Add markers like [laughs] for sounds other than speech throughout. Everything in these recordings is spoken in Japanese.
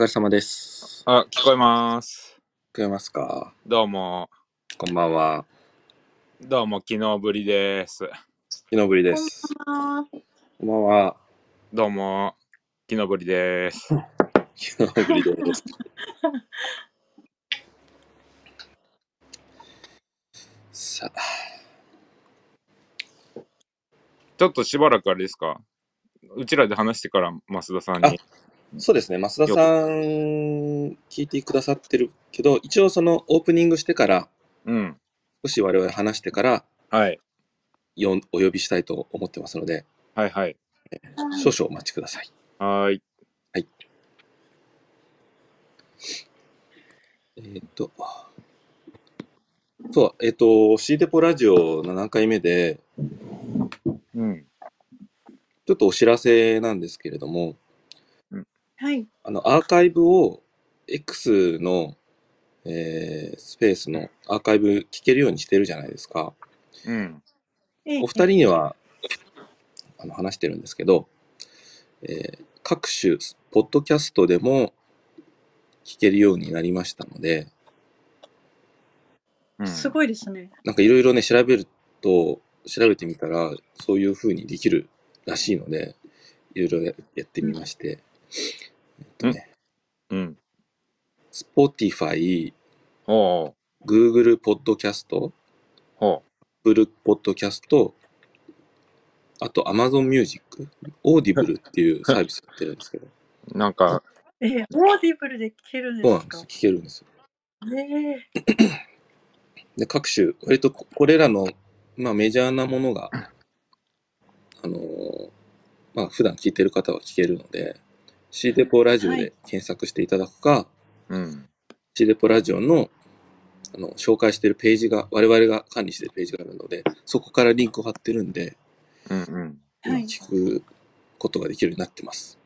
疲れ様です。あ、聞こえます。聞こえますか？どうも、こんばんは。どうも、昨日ぶりです。昨日ぶりです。あこんばんは。どうも、昨日ぶりです。[laughs] 昨日ぶりです。さあ、ちょっとしばらくあれですか？うちらで話してから増田さんに。そうですね、増田さん、聞いてくださってるけど、一応そのオープニングしてから、うん。少し我々話してからはい。よんお呼びしたいと思ってますので、はいはい。少々お待ちください。はーい。えーっと、そう、えーっと、シーデポラジオ7回目で、うん。ちょっとお知らせなんですけれども、はい。あの、アーカイブを X の、えースペースのアーカイブ聞けるようにしてるじゃないですか。うん。えお二人には、あの、話してるんですけど、えー各種、ポッドキャストでも聞けるようになりましたので、うん、すごいですね。なんかいろいろね、調べると、調べてみたら、そういう風にできるらしいので、いろいろややってみまして、とね、うん。Spotify、ほう。Google Podcast、ほ Apple Podcast、あと Amazon Music、Audible っていうサービスやってるんですけど、う。[laughs] なんか、えー、 Audible で聞けるんですか？そうなんです。聞けるんですよ。え [clears throat] で、各種、割とここれらの、まあ、メジャーなものが、あのーまあ、普段聞いてる方は聞けるので、シーデポラジオで検索していただくか、うん。シーデポラジオの、あの、紹介してるページが、我々が管理してるページがあるので、そこからリンクを貼ってるんで、うんうん。聞くことができるようになってます。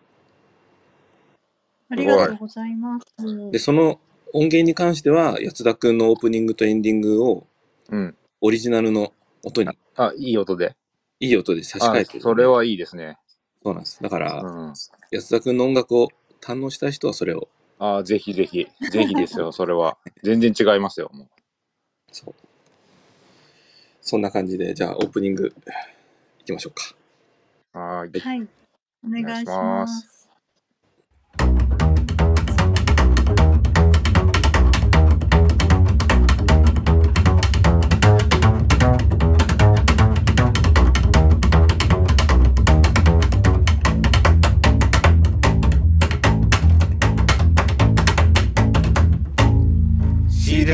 ありがとうございます。で、その音源に関しては、安田くんのオープニングとエンディングを、うん。オリジナルの音に、あ、いい音で。いい音で差し替あえてる。それはいいですね。そうなんです。だから、うん。安田くんの音楽を堪能したい人はそれを、あぜひぜひ。ぜひですよ、[laughs] それは。全然違いますよ、もそう。そんな感じで、じゃあオープニング、いきましょうか。う。はーい。はい。お願いし。ます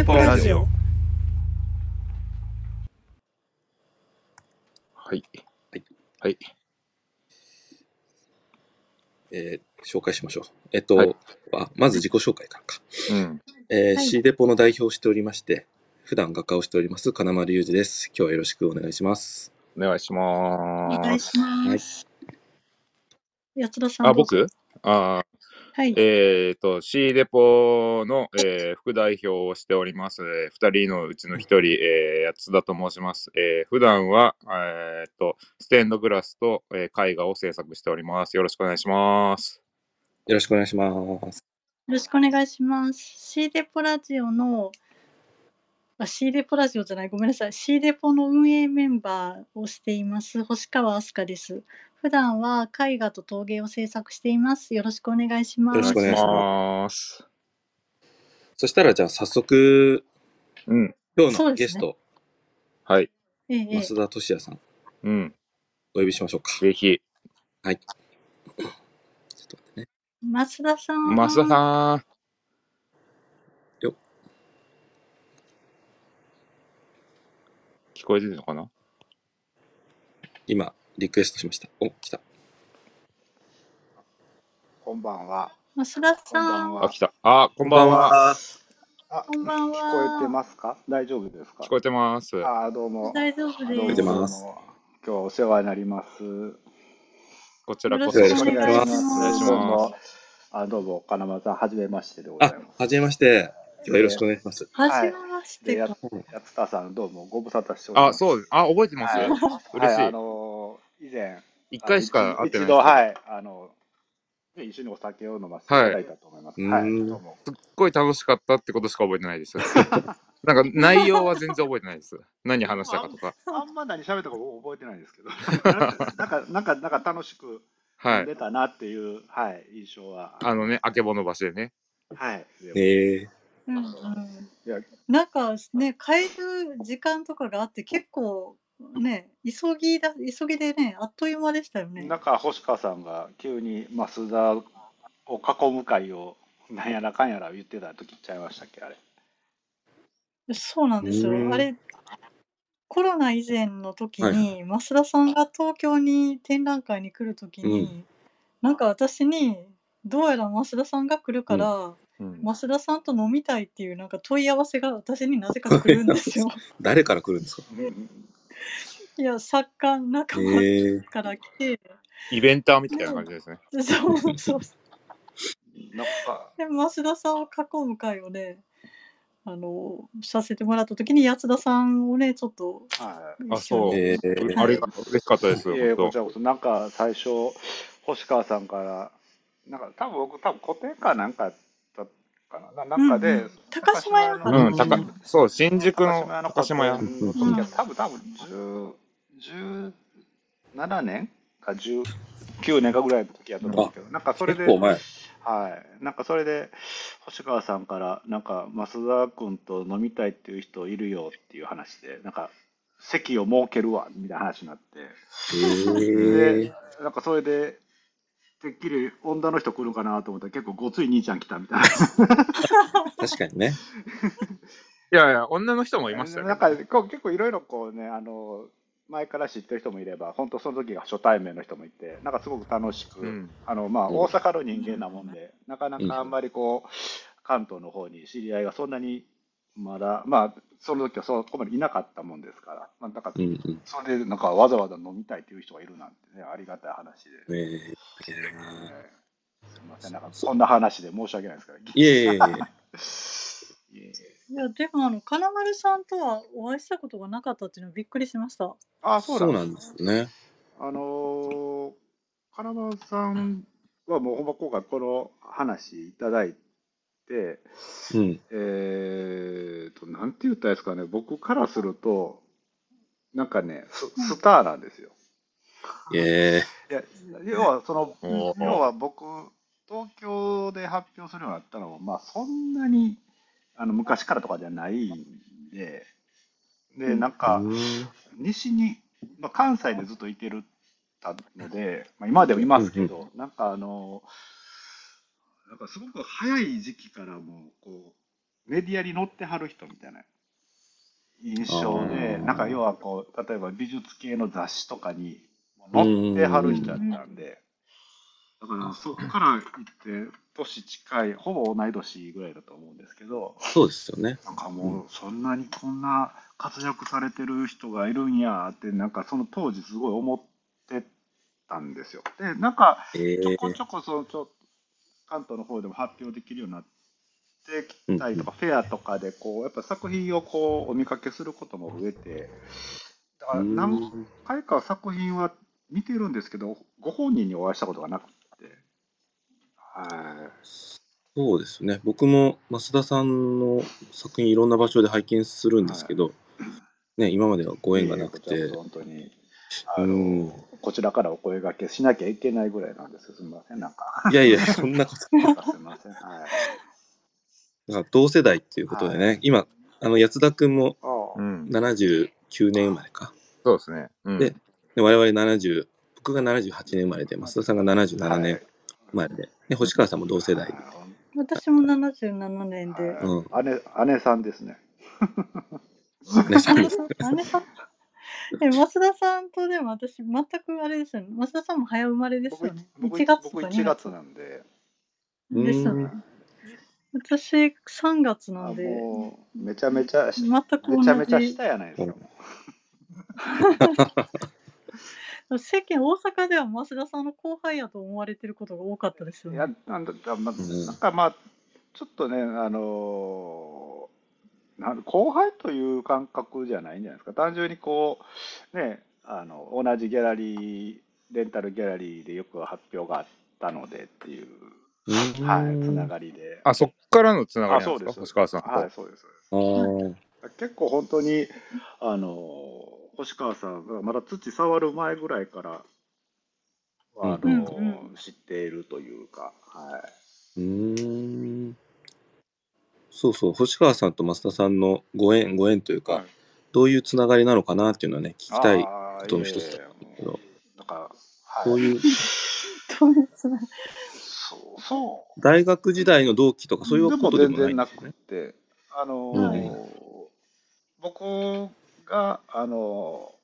ポラジオ。はい。はい。はい。えー紹介しましょう。えっと、はいあまず自己紹介からか。うん。えーはい C デポの代表をしておりまして、普段画家をしております、金丸裕二です。今日はよろしくお願いします。お願いしおます。願いします。安田さん。あ、僕？あはい。えっ、と、C デポの、えー副代表をしております。えー二人のうちの一人、えー、安田と申します。えー普段は、えっ、と、ステンドグラスと、えー絵画を制作しております。よろしくお願いします。よろしくお願いします。よろしくお願いします。シーデポラジオの、あ、シーデポラジオじゃない、ごめんなさい。シーデポの運営メンバーをしています、星川明日香です。普段は絵画と陶芸を制作しています。よろしくお願いします。よろしくお願いします。そしたら、じゃあ早速、うん。今日のゲスト、はい。ええええ増田俊也さん、うん。お呼びしましょうか。ぜひ。はい。ちょっと待ってね。増田さん。増田さん。よ聞こえてるのかな？今、リクエストしました。お、来た。こんばんは。増田さん。こんばんはあ、来た。あ、こんばんは。あ、こんばんは聞こえてますか？大丈夫ですか？聞こえてます。あ、どうも。大丈夫です。聞こえてます今日はお世話になります。こちらこそ。よろしくお願いしますお願いしまどうも。あ、どうも、金丸さん、はじめましてでございあま、はじめまして。今日はよろしくお願いします。はじめましてか。やつたさん、どうもご無沙汰しておりあ、ます。そうです。あ、覚えてます、はい嬉しい。以前、一回しか会ってない一度、はい、あの、で一緒にお酒を飲ませていただいたと思います。はいはい。すっごい楽しかったってことしか覚えてないです。[laughs] なんか内容は全然覚えてないです。何話したかとか。あんま何喋ったか覚えてないですけど、なんか、なんか、なんか楽しくはい。出たなっていう、はい、印象は。あのね、あけぼの橋でね。はい。ええうんうんいやなんかね帰る時間とかがあって結構ね急ぎだ急ぎでねあっという間でしたよね。なんか星川さんが急に増田を囲む会をなんやらかんやら言ってた時ちゃいましたっけあれ。そうなんですよ。うんあれコロナ以前の時に、増田さんが東京に展覧会に来る時に、うん。なんか私にどうやら増田さんが来るから、うん。増田さんと飲みたいっていうなんか問い合わせが私になぜか来るんですよ。[laughs] 誰から来るんですか？いや作家仲間ええから来て、イベンターみたいな感じですね。そうそうなんか、で増田さんを囲む会をねあのさせてもらった時に安田さんをねちょっとはい。あ、そう。ええありがとう。嬉しかったです。いえ、こ本ちらこそ、なんか最初、星川さんから、なんか多分僕、多分古典かなんかかな、ななんかで、うんうん高島屋当。からうん、高そう、新宿の高高島屋。の時は、多分多分10 17年か19年かぐらいの時やと思うんですけど、なんかそれで、結構前。はい、なんかそれで星川さんからなんか増田君と飲みたいっていう人いるよっていう話でなんか席を設けるわみたいな話になってええなんかそれでてっきり女の人来るかなと思ったら結構ごつい兄ちゃん来たみたいな確かにね。[laughs] いやいや、女の人もいましたよ。なんかこう結構いろいろこうねあの前から知ってる人もいれば本当その時が初対面の人もいてなんかすごく楽しく、うん。あのまあうん大阪の人間なもんで、なかなかあんまりこう関東の方に知り合いがそんなにまだまあその時はそこまでいなかったもんですから、まあ、だから。それでなんかわざわざ飲みたいという人がいるなんてねありがたい話で、えええーすみませんなんかこんな話で申し訳ないですから。いえいえいえ。[laughs] いやでもあの金丸さんとはお会いしたことがなかったっていうのはびっくりしましたあそうそうなんですね。あのー、金丸さんはもうほんま今回この話いただいて、うん。えーと、なんて言ったらいいですかね、僕からすると、なんかね、ススターなんですよ。ええいや要は、その、要は僕、東京で発表するようになったのも、まあ、そんなにあの昔からとかじゃないんで、で、なんか、うん。西に、まあ、関西でずっといてるたので、まあ、今でもいますけど、なんかあの、なんかすごく早い時期からもう、こう、メディアに載ってはる人みたいな印象で、なんか要はこう、例えば美術系の雑誌とかに載ってはる人だったんで、だからそこから行って、年近い、ほぼ同い年ぐらいだと思うんですけど、そうですよね。なんかもうそんなにこんな活躍されてる人がいるんやってなんかその当時すごい思ってたんですよ。でなんかええちょこちょこそのちょ関東の方でも発表できるようになってきたりとか、フェアとかでこうやっぱ作品をこうお見かけすることも増えてだから何回か作品は見てるんですけどご本人にお会いしたことがなくて。はい。そうですね。僕も増田さんの作品いろんな場所で拝見するんですけど、ね、今まではご縁がなくて。いえいえこちらこそ、本当にあうのん。こちらからお声掛けしなきゃいけないぐらいなんですすみませんなんかいやいや、そんなこと。すみませんはいだから同世代っていうことでね、はい今、あの、安田くんもああうん。79年生まれか。そうですね。うん。でで我々70、僕が78年生まれで、増田さんが77年生まれで、で星川さんも同世代。私も77年で、はい姉姉さんですねね、さん姉さん？姉さん？[laughs] え増田さんとでも私全くあれですよね。増田さんも早生まれです僕よね。僕1月と僕か1 2月月なんで。ですよね。私3月なあんで。もうめちゃめちゃ全く同じ。めちゃめちゃ下やないですかも世間大阪では増田さんの後輩やと思われてることが多かったですよういやねなんだだまうん。なんかまあちょっとねあの後輩という感覚じゃないんじゃないですか単純にこうねあの同じギャラリーレンタルギャラリーでよく発表があっったのでっていう、はい、つながりで。あ、そっからのつながりなんですか？あそうです星川さんと。はい、そうです。結構本当に、あの、星川さんがまだ土触る前ぐらいから、あの、うんうん知っているというか、はい。うーんそうそう、星川さんと増田さんのご縁、ご縁というか、はいどういうつながりなのかなっていうのはね、聞きたい。ことの一つだけどなんか、はい。こういう、どういうつなそう、そう。大学時代の同期とか、そういうことでもないんですね。て、あの、うん僕が、あの、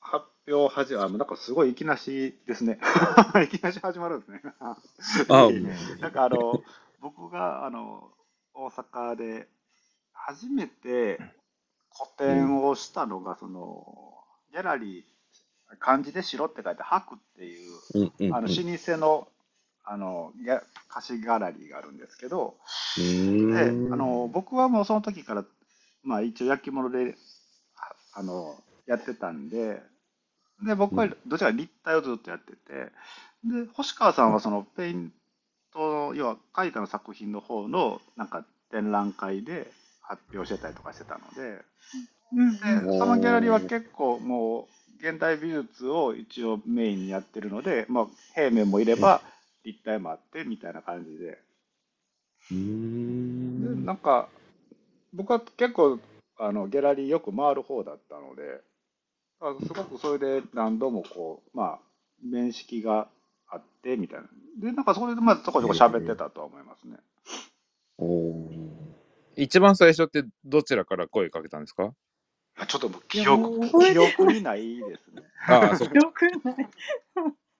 発表始め、あなんかすごいいきなしですね。[laughs] いきなし始まるんですね。あ [laughs] なんかあの、僕が、あの、大阪で初めて個展をしたのが、その、ギャラリー、漢字で白って書いて、白っていう。あの、老舗の、あの、貸しギャラリーがあるんですけど、で、あの、僕はもうその時から、まあ一応焼き物で、ああの、やってたんで、で、僕はどちらか立体をずっとやってて、で、星川さんはそのペイント、要は絵画の作品の方のなんか展覧会で発表してたりとかしてたので、うんで、そのギャラリーは結構もう現代美術を一応メインにやってるので、まあ平面もいれば立体もあってみたいな感じで、うーでん。なんか僕は結構あのギャラリーよく回る方だったのであすごくそれで何度もこうまあ面識があってみたいなでなんかそこでまあちょこちょこ喋ってたとは思いますね。おー一番最初ってどちらから声かけたんですか？ちょっともう記憶記憶にないですね。ああ、そっか。[laughs] よくない。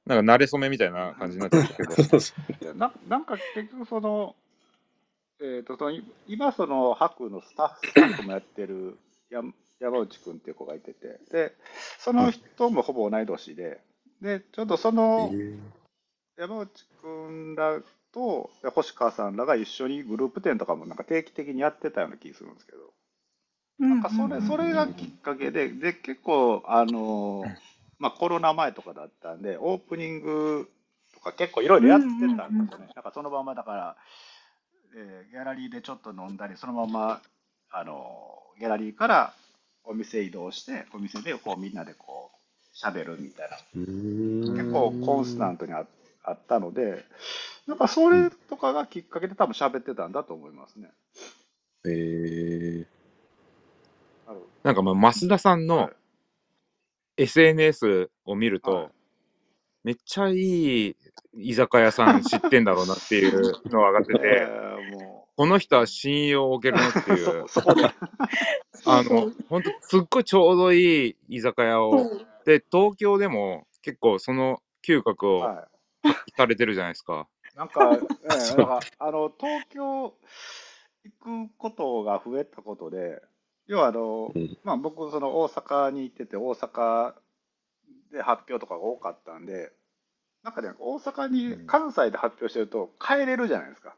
なんか慣れ初めみたいな感じになっちゃったけど。[laughs] でななんか結局その、えー、とそのい今その白のスタッフスタッフもやってるや山内くんっていう子がいててでその人もほぼ同い年ででちょっとその山内くんらとで星川さんらが一緒にグループ展とかもなんか定期的にやってたような気がするんですけど。なんかそれそれがきっかけでで結構あのまあコロナ前とかだったんでオープニングとか結構いろいろやってたんですよね。なんかそのままだから、えーギャラリーでちょっと飲んだりそのままあのギャラリーからお店移動してお店でこうみんなでこう喋るみたいな。結構コンスタントにああったのでなんかそれとかがきっかけで多分喋ってたんだと思いますね。えー、なんかまあ、増田さんはのい SNS を見ると、はい。めっちゃいい居酒屋さん知ってんだろうなっていうのが上がってえて、[laughs] この人は信用を受けるなっていう。[laughs] あの、ほんとすっごいちょうどいい居酒屋を、で、東京でも結構その嗅覚をかれてるじゃないですか。い、[laughs] なんか、ええなんかあの東京行くことが増えたことで、要はあの、うん。まあ、僕、その大阪に行ってて、大阪で発表とかが多かったんで、なんかね、大阪に、関西で発表してると、帰れるじゃないですか、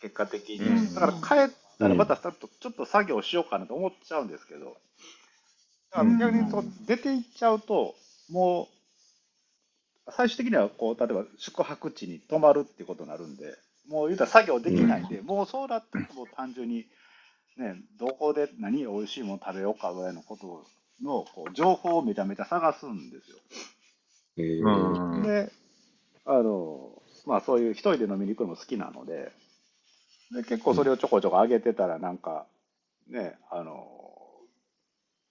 結果的に。うん。だから帰ったら、またちょっとちょっと作業しようかなと思っちゃうんですけど、だから逆にそう出て行っちゃうと、もう、最終的にはこう、例えば宿泊地に泊まるっていうことになるんで、もう言うたら作業できないんで、もうそうなってもう単純に、ね、どこで何美味しいもの食べようかぐらいのことのこう情報をめちゃめちゃ探すんですよ。えーうん。で、あの、まあそういう一人で飲みに行くのも好きなので、で結構それをちょこちょこ上げてたらなんか、ね、あの、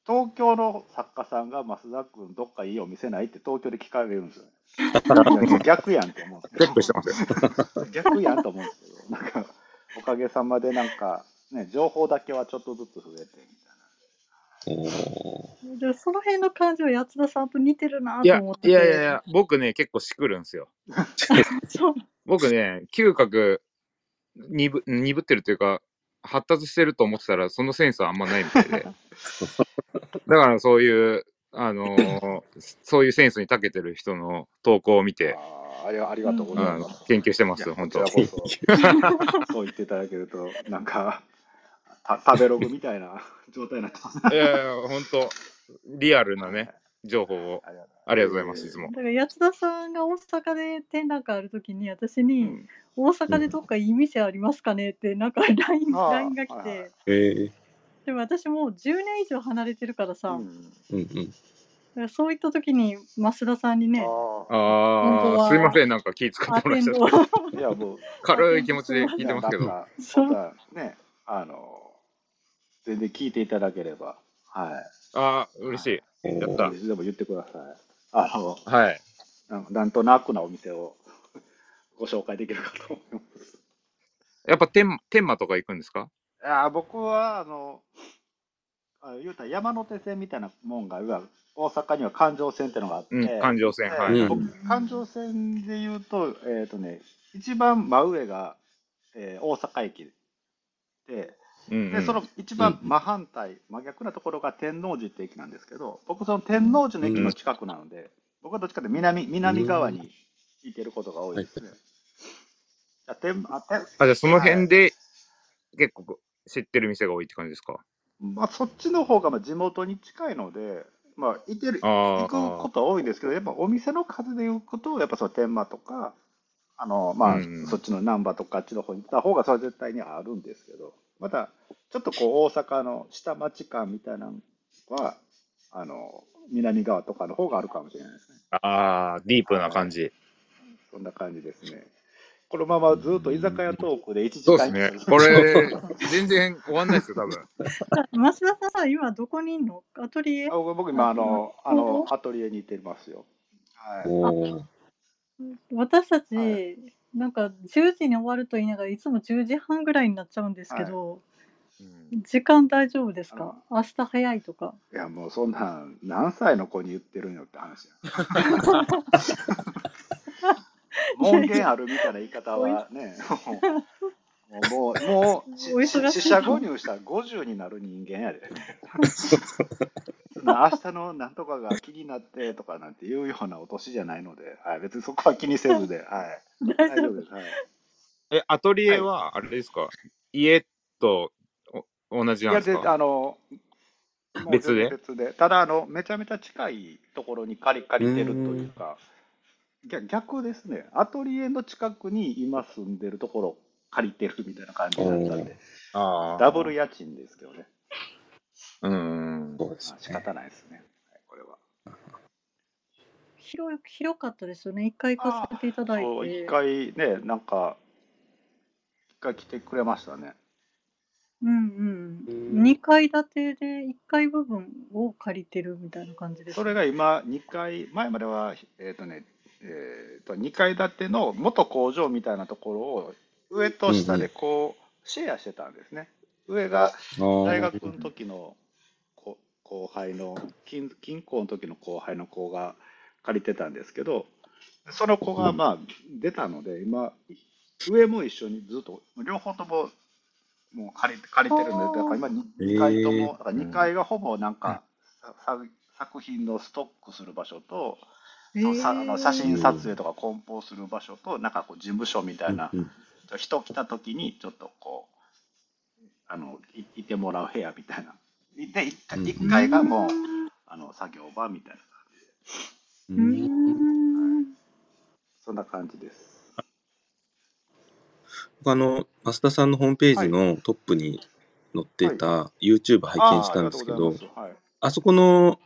東京の作家さんが増田君どっかいいお店ないって東京で聞かれるんですよね。[laughs] 逆やんって思うんですけど。チェックしてますよ。逆やんと思うんですけど、なんか、おかげさまでなんか、ね、情報だけはちょっとずつ増えてみたいな。おーでもその辺の感じは八田さんと似てるないとや思っ、てて。いやいやいや、僕ね、結構しくるんですよ。[laughs] そう。僕ね、嗅覚、鈍鈍ってるというか、発達してると思ってたら、そのセンスはあんまないみたいで。[laughs] だからそういう、あのー [laughs] そういうセンスに長けてる人の投稿を見て、あーありありがとうごうんざいます。、研究してます、本当そ、[laughs] そう言っていただけると、なんか、た食べログみたいな [laughs] 状態になってますね。いやいや、本当リアルなね、情報を。ありがとうございます、いつもだ。から八田さんが大阪で展覧会あるときに私うに、ん大阪でどっかいい店ありますかねってなんか LINE, が来はいはいてええでも私もう10年以上離れてるからさ、うんうんうん。だからそういった時に増田さんにねあ本当ああ、はすいません、なんか気遣っアてもらっちゃった。あいやもう軽い気持ちで聞いてますけど。いやなんかまたね、あの、全然聞いていただければ、はい。ああ、嬉しい。やったいつでも言ってください。あの、はい。なんなんとなくなお店をご紹介できるかと思います。やっぱ天天満とか行くんですか？いや僕は、あの、あ言うたら山手線みたいなもんが、いわゆる大阪には環状線っていうのがあって、うん、環状線。ではい。うん僕環状線で言うと、えっ、とね、一番真上が、えー大阪駅で、うんうんで、その一番真反対、真逆なところが天王寺って駅なんですけど、僕、その天王寺の駅の近くなので、僕はどっちかというと南南側に行けることが多いですね。あ天あ天あ、じゃあその辺で結構知ってる店が多いって感じですか？まあ、そっちの方がまあ地元に近いので、まあ、行けるあ行くことは多いですけど、やっぱお店の数で行くと、やっぱその天満とか、あのまあ、うんそっちの難波とかあっちの方に行った方がそれは絶対にあるんですけど、またちょっとこう大阪の下町感みたいなのは、あの南側とかの方があるかもしれないですね。あ、ああ、ディープな感じ。そんな感じですね。このままずっと居酒屋トークで1時そう間ですね。これ、[laughs] 全然終わんないですよ、多分。増田さん今どこにいんの？アトリエ？あ僕僕今あのあのアトリエに行ってますよ。はい。私たち、はなんか10時に終わると言いながらいつも10時半ぐらいになっちゃうんですけど、時間大丈夫ですか？明日早いとか？いやもうそんなん何歳の子に言ってるんよって話や。[laughs] 門限あるみたいな言い方はね、もう、もう、もう、しお忙しい。し四捨五入したら50になる人間やで。[laughs] 明日のなんとかが気になってとかなんていうようなお年じゃないので、はい、別にそこは気にせずで、はい、大丈夫です。はい、え、アトリエは、あれですか、家とお同じいや、でなんですか？あの、もう別で？別で。ただ、あの、めちゃめちゃ近いところに借り借りてるというか、逆逆ですね。アトリエの近くに今住んでるところを借りてるみたいな感じになったんで、ああ。ダブル家賃ですけどね。うん。そうですまあ仕ね。方ないですね。はいこれは。広い広かったですよね一回行かせていただいそう、て一回ね、なんか、一回来てくれましたね。うんうんうん2階建てで1階部分を借りてるみたいな感じですそれが今、2階、前までは、えっ、とね、えーと、2階建ての元工場みたいなところを、上と下でこう、シェアしてたんですね。上が大学の時のこ後輩の、金金校の時の後輩の子が借りてたんですけど、その子がまあ出たので、今、上も一緒にずっと、両方とももう借り借りてるんで、だから今2階とも、だから2階がほぼなんか、さ作品のストックする場所と、さあの写真撮影とか梱包する場所と、なんかこう事務所みたいな、うん人来た時にちょっとこう、あの、いいてもらう部屋みたいな。で、1階うん。一階がもう、あの、作業場みたいな感じで。ううんんそんな感じです。あの、増田さんのホームページのトップに載ってい。た YouTube 拝見したんですけど、あーありがとうございます。はい。あそこの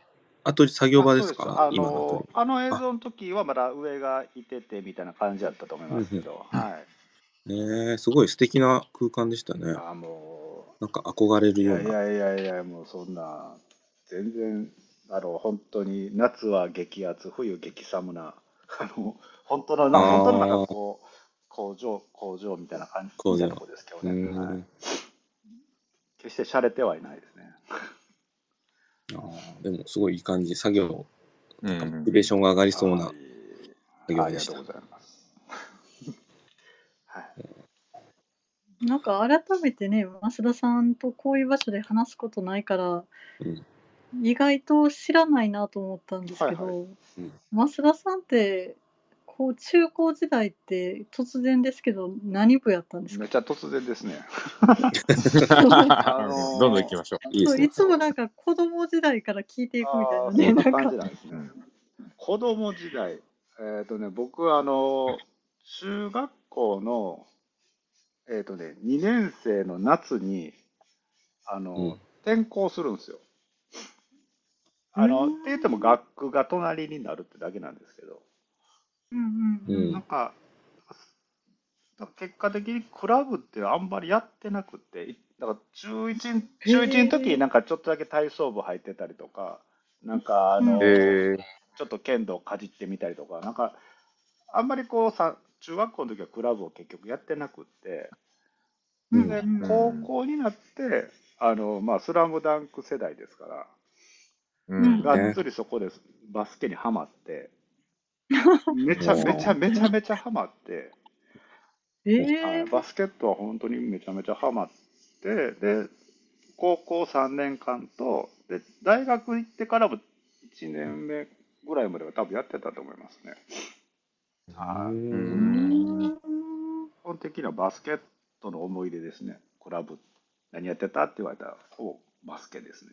アトリ作業場ですか？あ今のあの映像の時はまだ上がいててみたいな感じだったと思いますけど、はい。ねえすごい素敵な空間でしたね。あもなんか憧れるような。やいやいやいや、もうそんな、全然、あの、本当に、夏は激アツ、冬激寒な、[laughs] あの、本当の、本当のなんかこう、工場、工場みたいな感じ工場みたいなとこですけどうね。んはい、決して洒落てはいないですね。あーでもすごいいい感じ、作業、うんモチベーションが上がりそうなはい作業でした。ありがとうございます。はい。なんか改めてね増田さんとこういう場所で話すことないから、うん。意外と知らないなと思ったんですけど、はいはうん。増田さんってここう中高時代って突然ですけど何部やったんですか？めっちゃ突然ですね。[laughs] あのーどんどん行きましょう。いいねそうい。つもなんか子供時代から聞いていくみたいあなねな感かじなんですね。子供時代、えっ、とね、僕はあの、中学校の、えっ、とね、2年生の夏に、あの、うん転校するんですよ。あの、うんって言っても学区が隣になるってだけなんですけど、うんうんうん。なんか、結果的にクラブってあんまりやってなくて、いだから中1、中1の時になんかちょっとだけ体操部入ってたりとか、なんかあの、えー、ちょっと剣道かじってみたりとか、なんか、あんまりこうさ、中学校の時はクラブを結局やってなくって、で高校になって、あの、まあ、スラムダンク世代ですから、うん。がっつりそこでバスケにはまって、めちゃめちゃめちゃめちゃはまって、えはい、ーバスケットは本当にめちゃめちゃハマって、で、高校3年間と、で、大学行ってからも1年目ぐらいまでは多分やってたと思いますね。はい。ううんん基本的にはバスケットの思い出ですね。クラブ。何やってたって言われたら、ほぼバスケですね。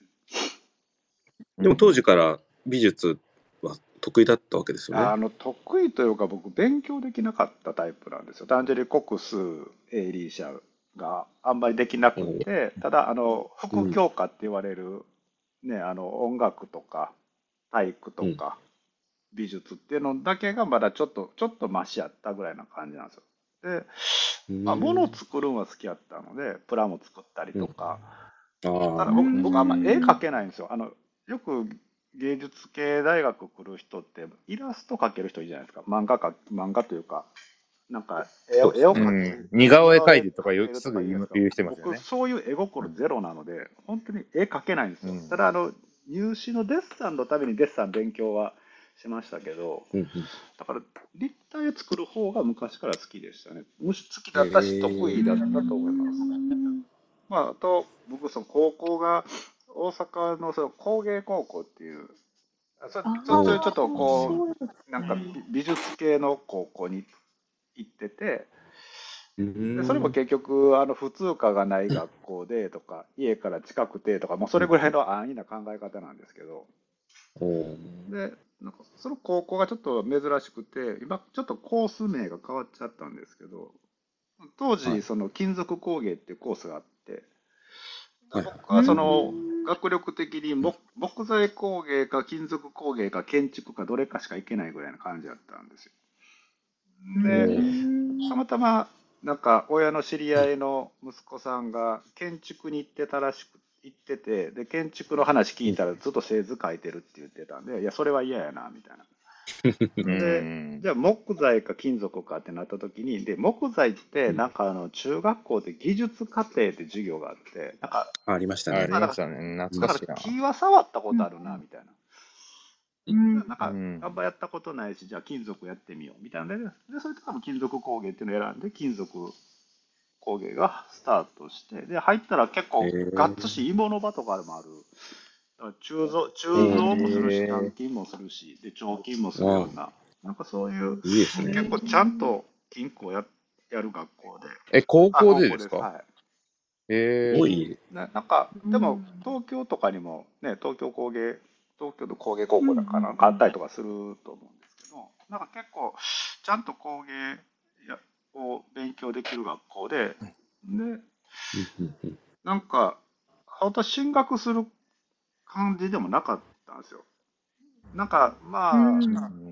でも当時から美術は得意だったわけですよね。あの、得意というか僕、勉強できなかったタイプなんですよ。単純に国数、エイリーシャがあんまりできなくて、ただ、あの、副教科って言われる、ね、あの、音楽とか、体育とか、美術っていうのだけがまだちょっと、ちょっとマシやったぐらいな感じなんですよ。で、まあ、物を作るのは好きやったので、プラも作ったりとか、ただああ、僕うん僕あんま絵描けないんですよ。あのよく芸術系大学来る人ってイラスト描ける人いるじゃないですか。漫画か漫画というか、なんか絵を絵を描く、うん。似顔絵描いてとかすぐ言う言う人いますよね。僕そういう絵心ゼロなので、本当に絵描けないんですよ。うん。ただあの入試のデッサンのためにデッサン勉強はしましたけど、うんうん。だから立体を作る方が昔から好きでしたね。むし好きだったし得意だったと思います。まあ、あと、僕、その高校が大阪のその工芸高校っていう、あそそそういうちょっとこそうう、なんか美美術系の高校に行ってて、うん。でそれも結局、あの普通科がない学校でとか、家から近くてとか、もうそれぐらいの安易な考え方なんですけど、で、なんかその高校がちょっと珍しくて、今ちょっとコース名が変わっちゃったんですけど、当はい。時、その金属工芸っていうコースがあって、はい僕はその学力的に木木材工芸か金属工芸か建築かどれかしか行けないぐらいな感じだったんですよ。で、たまたまなんか親の知り合いの息子さんが建築に行ってたらしく行っててで建築の話聞いたらずっと製図書いてるって言ってたんでいやそれは嫌やなみたいなうんじゃあ木材か金属かってなった時にで木材ってなんかあの中学校で技術課程って授業があってなんかあありましたねあり。ましたね。だ懐かしいな。木は触ったことあるなみたいな。うんなんか、うんあんまやったことないし、じゃあ金属やってみようみたいなので、でそれとかも金属工芸っていうのを選んで、金属工芸がスタートして、で、入ったら結構へーガッツし芋の場とかもある。だから鋳造、鋳造もするし、へー鍛金もするし、で、彫金もするような、なんかそういう、いいですね。結構ちゃんと金庫をややる学校で。え、高あ校でですか？はい。えー、多い。ななんか、でもうん東京とかにも、ね、東京工芸、東京の工芸高校だかうんら、あったりとかすると思うんですけど、なんか結構、ちゃんと工芸やを勉強できる学校で、で、なんか、本当進学する感じでもなかったんですよ。なんか、まあ、うん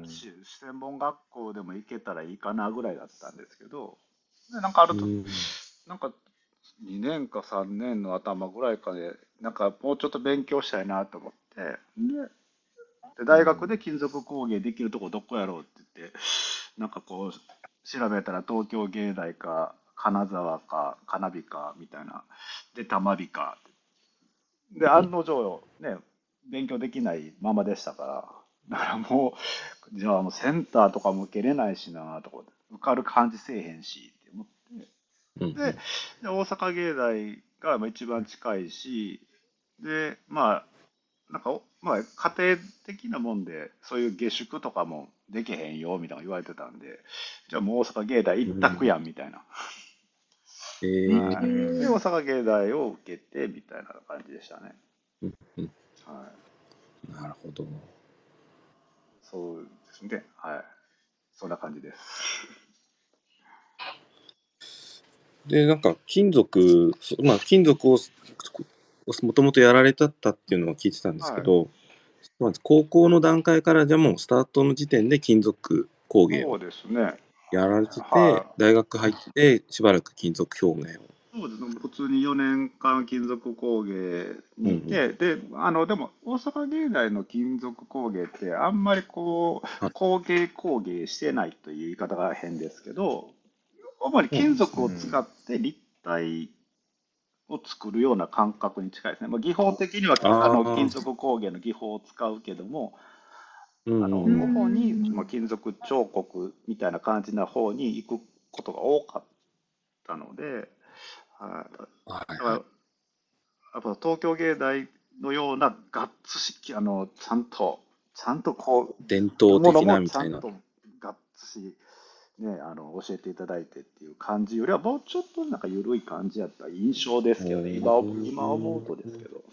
専門学校でも行けたらいいかなぐらいだったんですけど、でなんかあると、うんなんか2年か3年の頭ぐらいかで、なんかもうちょっと勉強したいなと思って、で、で大学で金属工芸できるとこどこやろうって言って、なんかこう、調べたら東京芸大か、金沢か、金火か、みたいな。で、玉火か。で、案の定、ね、勉強できないままでしたから、だからもう、じゃあセンターとかも受けれないしなとか、受かる感じせえへんし、って思って、うん。でで大阪芸大がまあ一番近いし、で、まあ、なんかお、まあ、家庭的なもんで、そういう下宿とかもできへんよみたいなの言われてたんで、じゃあもう大阪芸大一択やんみたいな。えで、大阪芸大を受けてみたいな感じでしたね。はい。なるほど。そうですね。はい。そんな感じです。[laughs] で、なんか金属、そまあ金属をもともとやられてたっていうのは聞いてたんですけど、まず高校の段階からじゃあもうスタートの時点で金属工芸をそうですね。やられてて、はい大学入ってしばらく金属表現を。そうですね。普通に4年間金属工芸にいて、で、あの、でも大阪芸大の金属工芸ってあんまりこう、はい工芸工芸してないという言い方が変ですけど、主に金属を使って立体を作るような感覚に近いですね。まあ、技法的にはあの金属工芸の技法を使うけども、うんあのうん。主にまあ金属彫刻みたいな感じな方に行くことが多かったので、はい、はいだからやっぱ東京芸大のようながっつしあのちゃんとちゃんとこう伝統的なものもみたいな。ちゃんとがっつしねあの教えていただいてっていう感じよりはもうちょっとなんか緩い感じやった印象ですけどね。今うん今思うとですけど。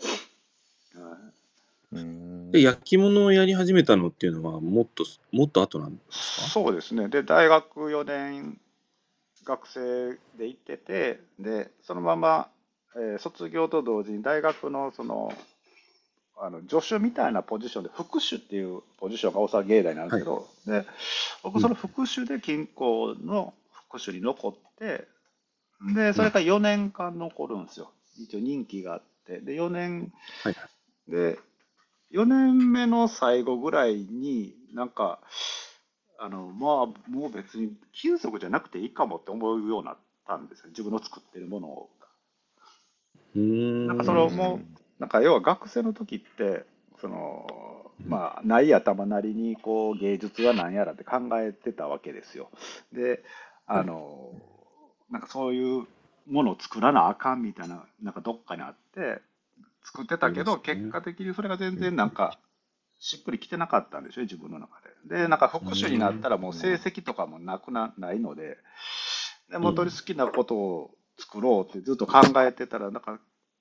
はい。うんで、焼き物をやり始めたのっていうのはもっと、もっと後なんですか？そうですね。で、大学4年学生で行ってて、で、そのまま、えー卒業と同時に大学のその、あの助手みたいなポジションで、副手っていうポジションが大阪芸大にあるんですけど、で、僕その副手で金工の副手に残って、で、それから4年間残るんですよ。一応任期があって、で、4年はい。で、4年目の最後ぐらいに、なんか、あの、まあ、もう別に金属じゃなくていいかもって思うようになったんですよ。自分の作ってるものを。うーん。なんかそのもう、なんか要は学生の時って、その、まあ、ない頭なりに、こう、芸術は何やらって考えてたわけですよ。で、あの、なんかそういうものを作らなあかんみたいな、なんかどっかにあって、作ってたけど、結果的にそれが全然なんか、しっくりきてなかったんでしょ、自分の中で。で、なんか復習になったらもう成績とかもなくなないので、で元に好きなことを作ろうってずっと考えてたら、なんか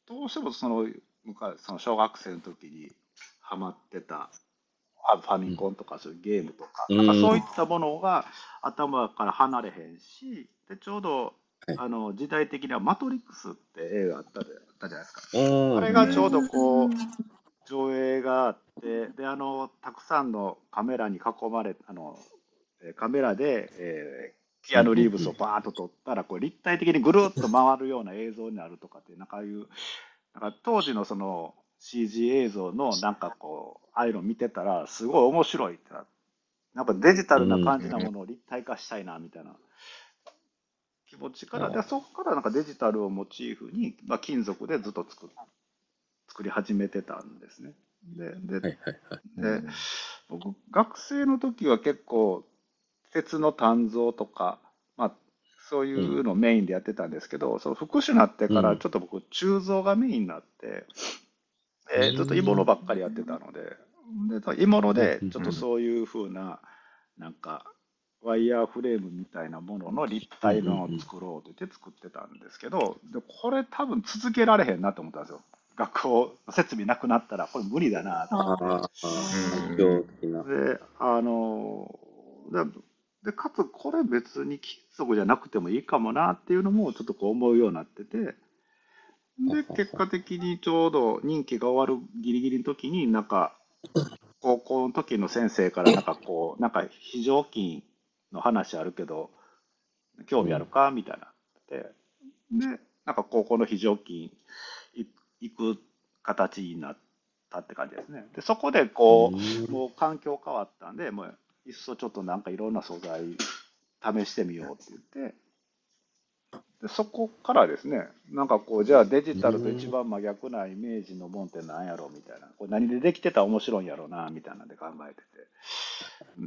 どうしてもその昔その小学生の時にハマってたファミコンとかそういうゲームとか、うん。なんかそういったものが頭から離れへんし、でちょうど、はい。あの時代的には「マトリックス」って映画あったじゃあったじゃないですか。ああれがちょうどこう上映があって、で、あの、たくさんのカメラに囲まれ、あの、えーカメラで、えーキアヌ・リーブスをバーッと撮ったら、こう立体的にぐるっと回るような映像になるとかって、なんかああいう、なんか当時のその CG 映像のなんかこう、ああいうの見てたら、すごい面白いってななんかデジタルな感じなものを立体化したいな、みたいな気持ちから、うんでそこからなんかデジタルをモチーフに、まあ、金属でずっと作っ作り始めてたんですね。で、で、はいはいはい。で僕、学生の時は結構、鉄の鍛造とか、まあ、そういうのをメインでやってたんですけど、その副手になってから、うん。ちょっと僕、鋳造がメインになって、えーっと鋳物ばっかりやってたので、で鋳物で、ちょっとそういう風な、なんか、ワイヤーフレームみたいなものの立体のを作ろうと言って作ってたんですけど、でこれ多分続けられへんなと思ったんですよ。学校設備なくなったら、これ無理だなと思って。で、あの、で、でかつこれ別に金属じゃなくてもいいかもなっていうのもちょっとこう思うようになってて、で、結果的にちょうど任期が終わるギリギリの時に、なんか、高校の時の先生からなんかこう、なんか非常勤の話あるけど、興味あるか？みたいなって、で、なんか高校の非常勤い行く形になったって感じですね。で、そこでこう、もう環境変わったんで、もういっそちょっとなんかいろんな素材試してみようって言って、でそこからですね、なんかこう、じゃあデジタルと一番真逆なイメージのもんって何やろうみたいな、これ何でできてたら面白いんやろうなみたいなんで考えて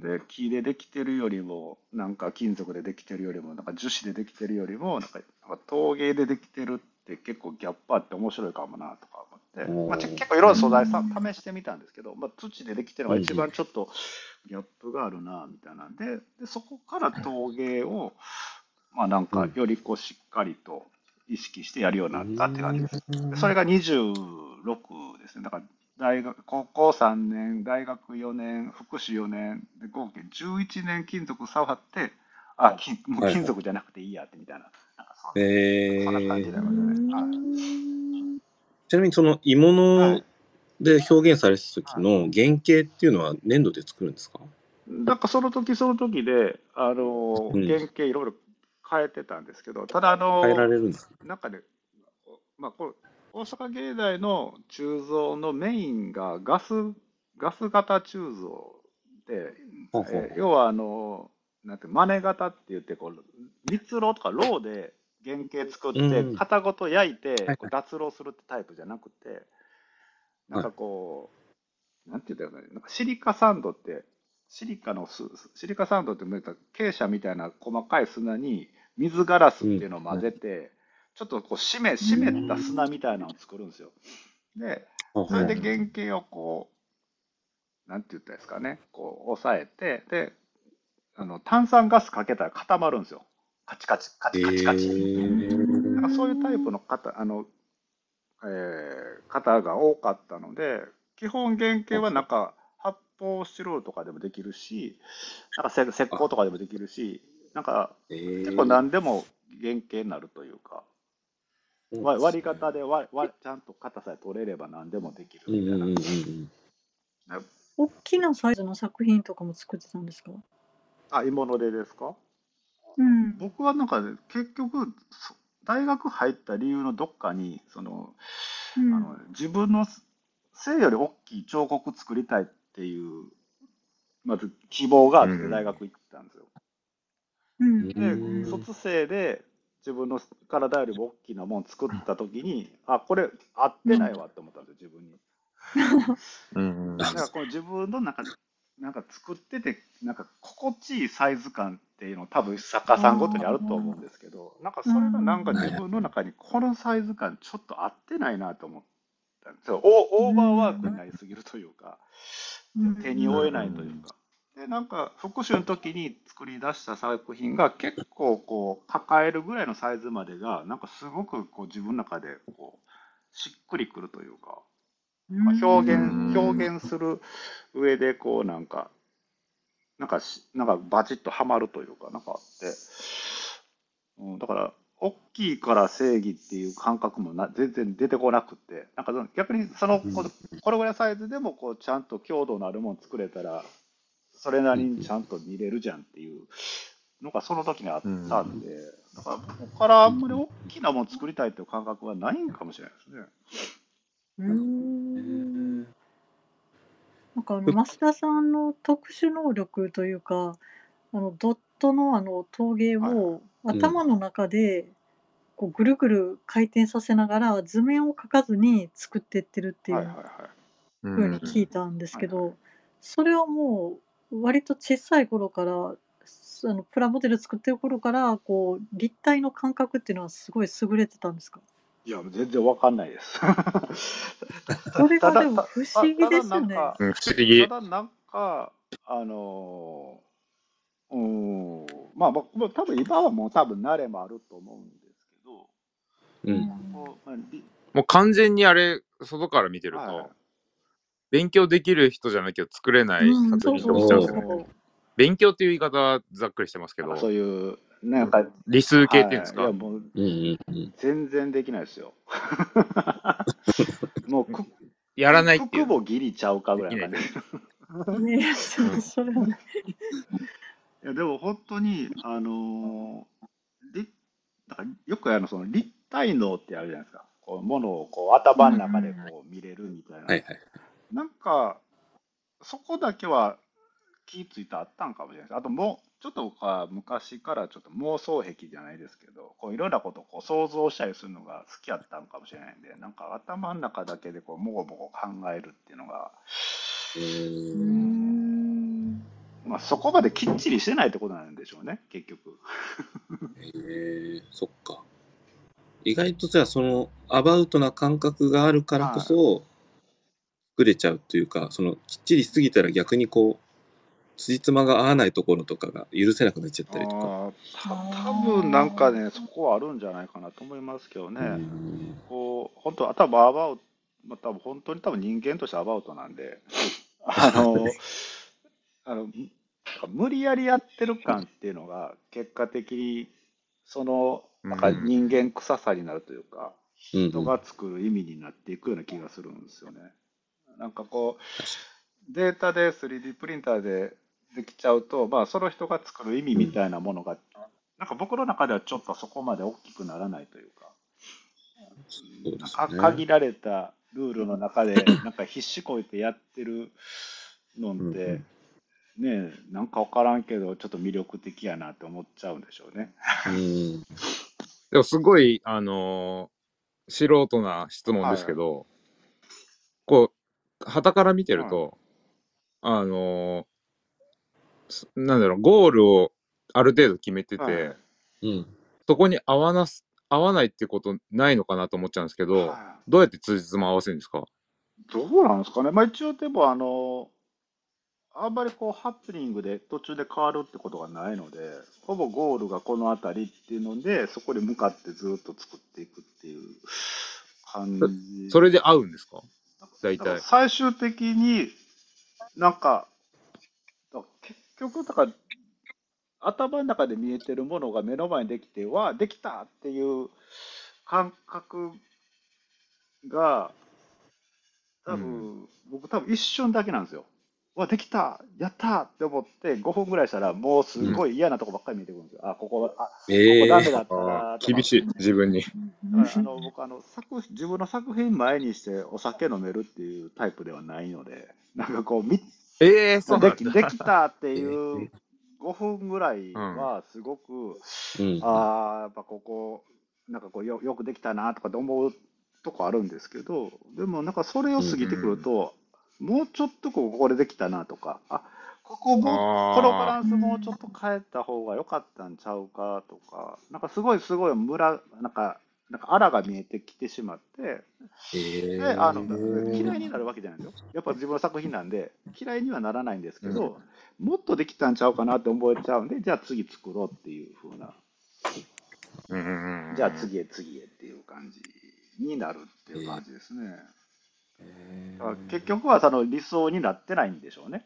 て、で、木でできてるよりも、なんか金属でできてるよりも、なんか樹脂でできてるよりも、なんか陶芸でできてるって結構ギャップあって面白いかもなとか思っで、おー。まあ、ち結構いろんな素材さ試してみたんですけど、まあ、土でできてるのが一番ちょっとギャップがあるなみたいなんで。でそこから陶芸を、まあ、なんかよりこうしっかりと意識してやるようになったって感じです。でそれが26ですね。だから大学高校3年、大学4年、福祉4年で合計11年金属触って、あ、金もう金属じゃなくていいやってみたいな。なんかそえそんな感じーだよね。はい。ちなみにその鋳物はい。で表現されてた時の原型っていうのは粘土で作るんですか？なんかその時その時で、あの、うん。原型いろいろ変えてたんですけど、ただあの、変えられるんですか？中で、まあ、これ大阪芸大の鋳造のメインがガスガス型鋳造で、ほうほうえー要はあのなんてマネ型って言ってこう蜜ろうとかろうで原型作ってうん。型ごと焼いてはいこう脱ろうするってタイプじゃなくてなんかこう、なんて言ったらいいのかななんかシリカサンドってシリカのすシリカサンドってなんか傾斜みたいな細かい砂に水ガラスっていうのを混ぜて、ちょっとこう湿め湿った砂みたいなのを作るんですよ。で、それで原型をこう、なんて言ったらいいですかね、こう押さえて、で、あの炭酸ガスかけたら固まるんですよ。カチカチ、カえチカチカチ。ーなんかそういうタイプの型、あの、えー型が多かったので、基本原型はなんか発泡スチロールとかでもできるし、なんか石石膏とかでもできるし、なんかえー。結構何でも原型になるというか、わ割り方でわわちゃんと型さえ取れれば何でもできるみたいな。大きなサイズの作品とかも作ってたんですか？あ、鋳物でですか？うん。僕はなんかね結局、そ大学入った理由のどっかに、その、うん。あの自分の背より大きい彫刻作りたいっていう、まず希望があってうん。大学行ったんですよ。うん。で、うん。卒生で自分の体よりも大きなもの作った時に、あ、これ合ってないわって思ったんですよ、自分に。うん。[laughs] だからこの自分の中でなんか作っててなんか心地いいサイズ感っていうの多分作家さんごとにあると思うんですけどなんかそれがなんか自分の中にこのサイズ感ちょっと合ってないなと思ったんですよ。オオーバーワークになりすぎるというかうん。手に負えないというかでなんか復習の時に作り出した作品が結構こう抱えるぐらいのサイズまでがなんかすごくこう自分の中でこうしっくりくるというか。まあ、表うん。現表現する上でこうなんかなんかしなんかバチッとはまるというかなんかあって、うん、だから大きいから正義っていう感覚もな全然出てこなくって。なんかその逆にそのここれぐらいサイズでもこうちゃんと強度のあるもの作れたらそれなりにちゃんと見れるじゃんっていうのがその時にあったんで、だからここからあんまり大きなもの作りたいっていう感覚はないんかもしれないですね。うんなんかあの増田さんの特殊能力というかあのドットのあの陶芸を頭の中でこうぐるぐる回転させながら図面を描かずに作ってってるっていうふうに聞いたんですけどそれはもう割と小さい頃からすあのプラモデル作ってる頃からこう立体の感覚っていうのはすごい優れてたんですか？いや、全然わかんないです。[laughs] それがでも不思議ですよね。ただなんかうん不思議た。だなんか、あのー、うーん、まあ、僕も多分今はもう多分慣れもあると思うんですけど、うんもう完全にあれ、外から見てると、はい勉強できる人じゃなきゃ作れないうん、作品とそうそう思っちゃうんですよね。勉強っていう言い方はざっくりしてますけどそういう、なんか、理数系っていうんですか、はいいや、もううんうんうん全然できないですよ。[laughs] もうく、やらないっていう。ギリちゃうかぐらいな感じ。ねえ、そそれはね。[laughs] いやでも本当に、あのーよくあのその立体脳ってあるじゃないですか。こう物をこう頭の中でこう見れるみたいな。はいはい。なんか、そこだけは気ぃついてあったんかもしれないです。あともう、ちょっと僕は昔からちょっと妄想癖じゃないですけど、こういろんなことをこう想像したりするのが好きやったんかもしれないんで、なんか頭の中だけでこうもごもご考えるっていうのが、ううー。まあそこまできっちりしてないってことなんでしょうね、結局。へえそっか。意外とじゃあそのアバウトな感覚があるからこそ作れちゃうというか、そのきっちりしすぎたら逆にこう辻褄が合わないところとかが許せなくなっちゃったりとか。た多分なんかね、そこはあるんじゃないかなと思いますけどね。うんこう、本当は多分アバウト、まあ、多分本当に多分人間としてアバウトなんで、[laughs] あの、あの、無理やりやってる感っていうのが、結果的に、その、なんかうん人間臭さになるというか、うん人が作る意味になっていくような気がするんですよね。なんかこう、データで 3D プリンターでできちゃうと、まあ、その人が作る意味みたいなものが、なんか僕の中ではちょっとそこまで大きくならないというか、そうですかね。限られたルールの中で、[coughs] なんか必死こいてやってるのうんって、ねえ、なんかわからんけど、ちょっと魅力的やなって思っちゃうんでしょうね。うん。でもすごい、あのー素人な質問ですけど、旗から見てると、あのーすなんだろう、ゴールをある程度決めてて、そこに合わなす、合わないってことないのかなと思っちゃうんですけど、はどうやって通じつま合わせるんですか？いどうなんですかね。まあ一応でも、あの、あんまりこうハプニングで途中で変わるってことがないので、ほぼゴールがこの辺りっていうので、そこに向かってずっと作っていくっていう感じ。それで合うんですか？大体。最終的になんか、結局、だから、頭の中で見えてるものが目の前にできて、わあ、できたっていう感覚が、多分、僕多分一瞬だけなんですよ。わ、できたやったって思って5分ぐらいしたら、もうすごい嫌なとこばっかり見えてくるんですよ。あ、ここ、あ、こええこダメだった厳しい、自分に。だからあの僕あの作自分の作品前にしてお酒飲めるっていうタイプではないので、なんかこうみええそうできできたっていう5分ぐらいはすごく、うん。ああやっぱここなんかこうよよくできたなとかって思うとこあるんですけど、でもなんかそれを過ぎてくると、もうちょっとこうこれできたなとか、あここもこのバランスもうちょっと変えた方が良かったんちゃうかとか、なんかすごいすごいムラ、なんか、なんかあらが見えてきてしまって、ええであの嫌いになるわけじゃないんですよ。やっぱ自分の作品なんで、嫌いにはならないんですけど、もっとできたんちゃうかなって思えちゃうんで、じゃあ次作ろうっていう風な、うんうんうん。じゃあ次へ次へっていう感じになるっていう感じですね。だから結局はその理想になってないんでしょうね。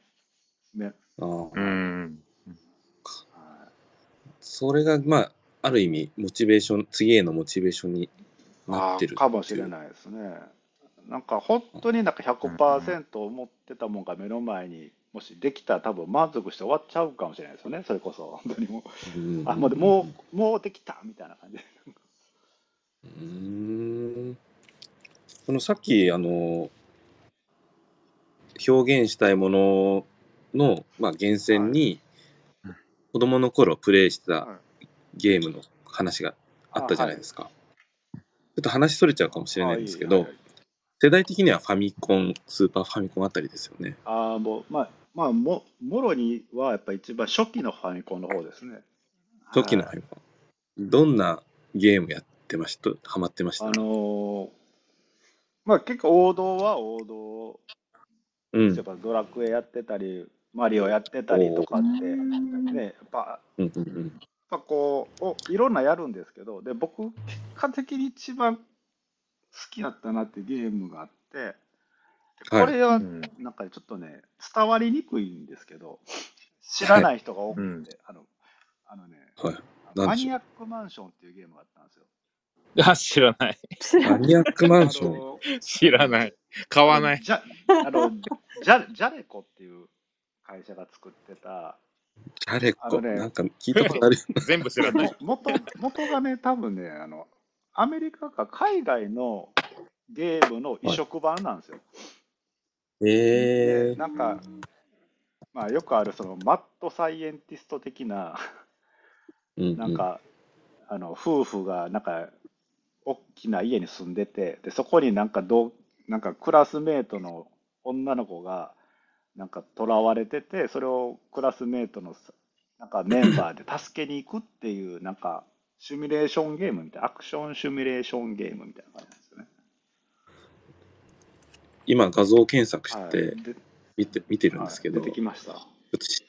ねあーうん。はそれがまあある意味モチベーション次へのモチベーションにいなってるあーかもしれいないですね。なんか本当になんか100%思ってたもんが目の前にもしできたら多分満足して終わっちゃうかもしれないですよね。それこそ本当にもう。うんあ、もう、もう、もうできたみたいな感じで。うーんそのさっきあの表現したいものの、まあ、源泉に、子供の頃プレイしてたはゲームの話があったじゃないですか。ちょっと話それちゃうかもしれないんですけど、あいいはい世代的にはファミコン、スーパーファミコンあたりですよね。あーもう、まあ、まあ、も、もろにはやっぱ一番初期のファミコンの方ですね。初期のフはいァミコン。どんなゲームやってました？ハマってました？あのーまあ結構王道は王道、うん。例え。ばドラクエやってたり、マリオやってたりとかって、ね、やっぱ、うんうんうん。やっぱこう、おいろんなやるんですけど、で、僕、結果的に一番好きだったなっていうゲームがあって、でこれはうん。なんかちょっとね、伝わりにくいんですけど、知らない人が多くて、うん。あの、あのね、はい。マニアックマンションっていうゲームがあったんですよ。あ、知らない。マニアックマンション。[laughs] 知らない。買わない。じゃあのジャジャレコっていう会社が作ってた、ジャレコ？あのねなんか聞いたことある。[laughs] 全部知らない。も元元がね、多分ねあの、アメリカか海外のゲームの移植版なんですよ。ええでなんか、まあ、よくあるそのマッドサイエンティスト的な、うんうんなんか、あの夫婦がなんか大きな家に住んでて、でそこになんかどうなんかクラスメートの女の子がなんか囚われてて、それをクラスメートのさなんかメンバーで [laughs] 助けに行くっていうなんかシミュレーションゲームみたいな、アクションシミュレーションゲームみたいな感じなんですよね。今画像検索しはい。見て見てるんはい、ですけど、出てきました。ちょっとし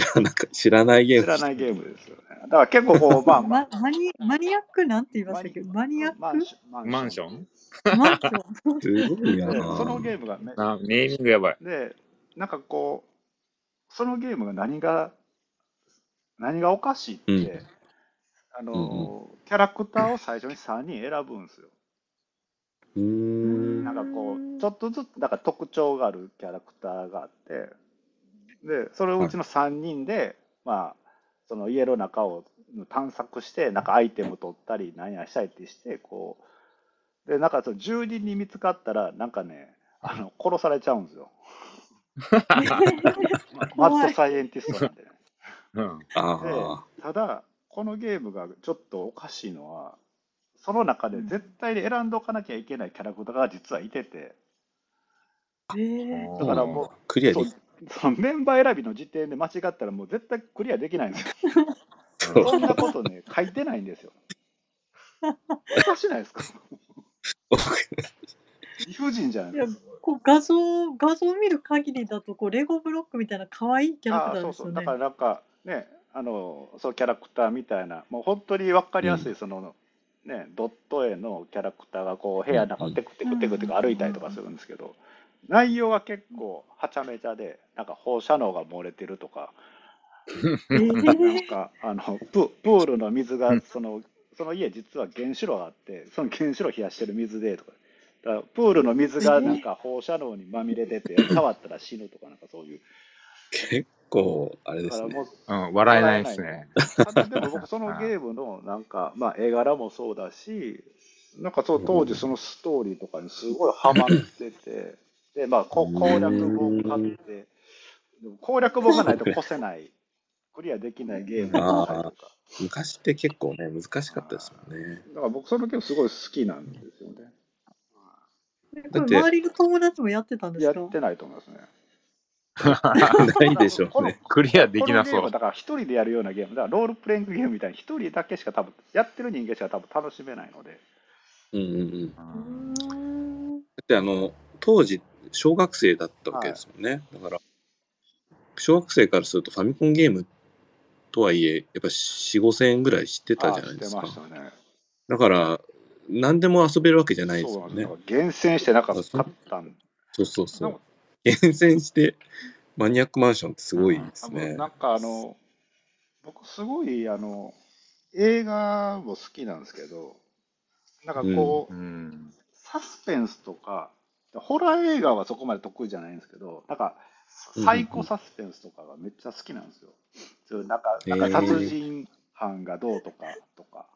知らなか知らないゲーム。知らないゲームですよね。だから結構こう、[laughs] まあ、まマニマニアックなんて言いましたっけ？マニアック。マンション。マンション？すごいそのゲームがめ [laughs] あネーミングやばい。で、なんかこう、そのゲームが何が、何がおかしいって、うん。あの、うんキャラクターを最初に3人選ぶんですよ。うーん。なんかこう、ちょっとずつ、なんか特徴があるキャラクターがあって、で、そのうちの3人で、まあ、その家の中を探索して、なんかアイテム取ったり、何やしたりってして、こう、で、なんかその住人に見つかったら、なんかね、あの、殺されちゃうんですよ。[laughs] マッドサイエンティストなんでね。うん。あであ、ただ、このゲームがちょっとおかしいのは、その中で絶対に選んでおかなきゃいけないキャラクターが実はいてて、えー。だからもそうクリアできそのメンバー選びの時点で間違ったらもう絶対クリアできないんですよ。そうそんなことね、書いてないんですよ。おかしないですか？理不尽じゃないですか。こう画像画像を見る限りだとこうレゴブロックみたいな可愛いキャラクああ、そうそう。ターですよねだからなんかね、あの、そうキャラクターみたいな、もう本当に分かりやすい、その、ね、ドット絵のキャラクターがこう部屋の中をテクテクテクテク歩いたりとかするんですけど、内容は結構はちゃめちゃで、なんか放射能が漏れてるとか、え [laughs] ーなんかあのププールの水がそのその家実は原子炉があってその原子炉冷やしてる水でとか。だからプールの水がなんか放射能にまみれてて触ったら死ぬとかなんかそういう。結構、あれですね。ううん、笑えないですね。でも僕そのゲームのなんかまあ絵柄もそうだしなんかそう当時そのストーリーとかにすごいハマっててでまあこ攻略本買ってでも攻略本がないと越せないクリアできないゲームとか昔って結構ね、難しかったですもんね。だから僕そのゲームすごい好きなんですよね。これ周りの友達もやってたんですか？やってないと思いますね。[laughs] ないでしょうね。クリアできなそう。だから一人でやるようなゲームだからロールプレイングゲームみたいに一人だけしか多分やってる人間しか多分楽しめないので。うんうんうん。うーんだってあの、当時、小学生だったわけですもんね。だから、小学生からするとファミコンゲームとはいえ、やっぱ4、5千円ぐらい知ってたじゃないですかね。だから、何でも遊べるわけじゃないですもんね。厳選してなんか買ったんそうそうそう。厳選して、マニアックマンションってすごいですね。なんかあの、僕すごいあの、映画も好きなんですけど、なんかこう、うん。サスペンスとか、ホラー映画はそこまで得意じゃないんですけど、なんか、うんサイコサスペンスとかがめっちゃ好きなんですよ。そういうなんか、なんか殺人犯がどうとか、とか。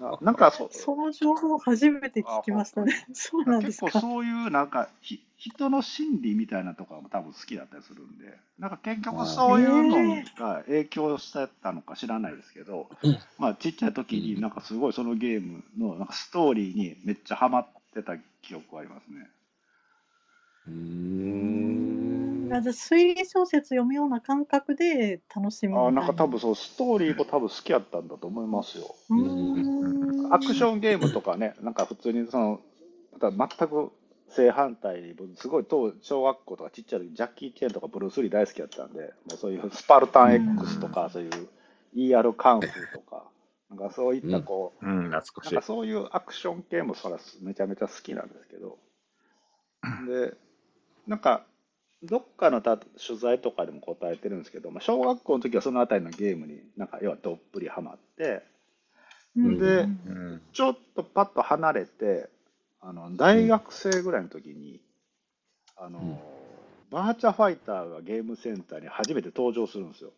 ななんかそ、その情報初めて聞きましたね。そうなんですか。結構そういうなんかひ人の心理みたいなとかも多分好きだったりするんで、なんか結局そういうのが影響してたのか知らないですけど、うんまあちっちゃい時になんかすごいそのゲームのなんかストーリーにめっちゃハマってた記憶がありますね。うーん。あじゃあ推理小説読むような感覚で楽しむあなんか多分そうストーリーも多分好きやったんだと思いますよ。うーんアクションゲームとかね、なんか普通にその、また全く正反対に、僕すごい当小学校とかちっちゃい時、ジャッキー・チェーンとかブルース・リー大好きやったんで、もうそういうスパルタン X とか、そういう ER カンフーとか、なんかそういったこう、うん、懐かしい。なんか。そういうアクション系もそらめちゃめちゃ好きなんですけど、で、なんか、どっかのた取材とかでも答えてるんですけど、まあ、小学校の時はそのあたりのゲームになんか要はどっぷりハマって、うん。でうん。ちょっとパッと離れて、あの大学生ぐらいの時に、あのうん。バーチャファイターがゲームセンターに初めて登場するんですよ。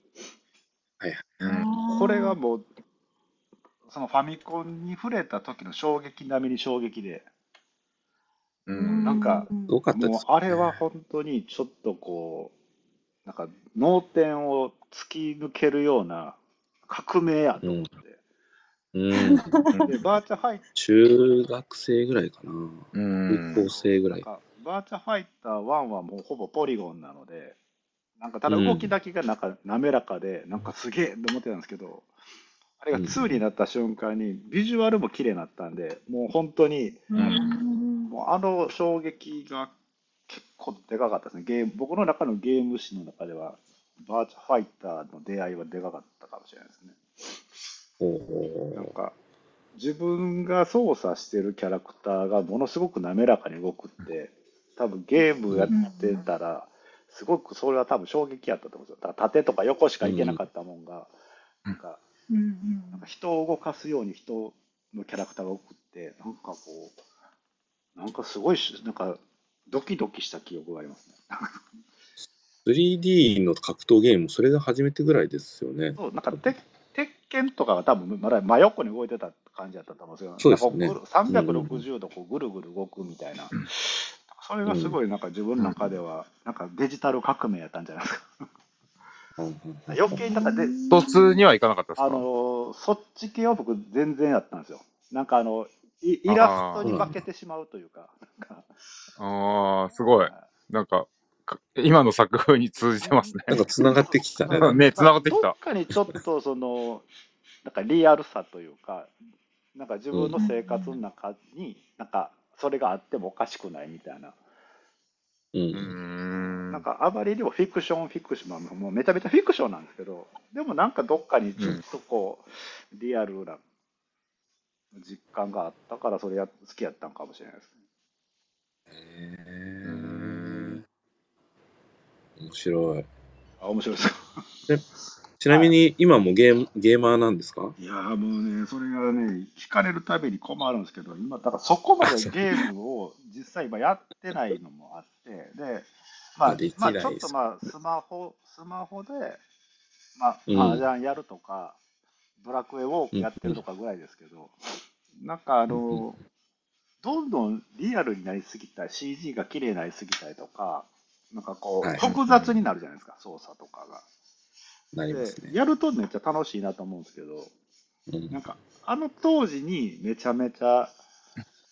うん。これがもう、そのファミコンに触れた時の衝撃並みに衝撃で、うん。なんかもうあれは本当にちょっとこう、なんか脳天を突き抜けるような革命やと思って。うん。で、バーチャファイ中学生ぐらいかな。うん高校生ぐらい。バーチャファイター1はもうほぼポリゴンなので、なんかただ動きだけがなんか滑らかで、なんかすげえって思ってたんですけど、あれが2になった瞬間に、ビジュアルも綺麗になったんで、もう本当に、うんもうあの衝撃が結構でかかったですね。ゲーム僕の中のゲーム史の中では、バーチャファイターの出会いはでかかったかもしれないですね。なんか、自分が操作してるキャラクターがものすごく滑らかに動くって、多分ゲームやってたら、すごくそれは多分衝撃やったと思うんですよ。だから縦とか横しか行けなかったもんが、なんか、うんなんか人を動かすように人のキャラクターが動くって、なんかこう、なんかすごいし、なんかドキドキした記憶がありますね。3D の格闘ゲームもそれが初めてぐらいですよね。そう、なんか鉄鉄拳とかは多分まだ真横に動いてた感じだったと思うんですよ。そうですよねなんかこうぐる360度こうぐるぐる動くみたいな。それがすごいなんか自分の中では、なんかデジタル革命やったんじゃないですか。余計になんかで、突にはいかなかったですかあのーそっち系は僕全然やったんですよ。なんかあの、イイラストに負けてしまうというか、なんかああ、すごい。なんか、か今の作風に通じてますね。[laughs] なんか繋がってきたね。ね、繋がってきどたっ。かにちょっとその、なんかリアルさというか、なんか自分の生活の中に、なんかそれがあってもおかしくないみたいな。う。うんーん。なんかあまりにもフィクション、フィクション、まあもうめちゃめちゃフィクションなんですけど、でもなんかどっかにちょっとこう、リアルな実感があったから、それや好きやったんかもしれないですね。へー面白い。あ、面白いです。ちなみに今もゲームゲーマーなんですか？いやーもうね、それがね、聞かれるたびに困るんですけど、今、だからそこまでゲームを実際今やってないのもあって、で、まあ、あできまあ、ないです。ちょっとまあ、スマホ、スマホで、まあ、うん。麻雀やるとか、ドラクエウォークやってるとかぐらいですけど、なんかあの、どんどんリアルになりすぎたり、CG が綺麗になりすぎたりとか、なんかこう、はい。複雑になるじゃないですか、操作とかが。なりますね。でやるとめっちゃ楽しいなと思うんですけど、うん。なんか、あの当時にめちゃめちゃ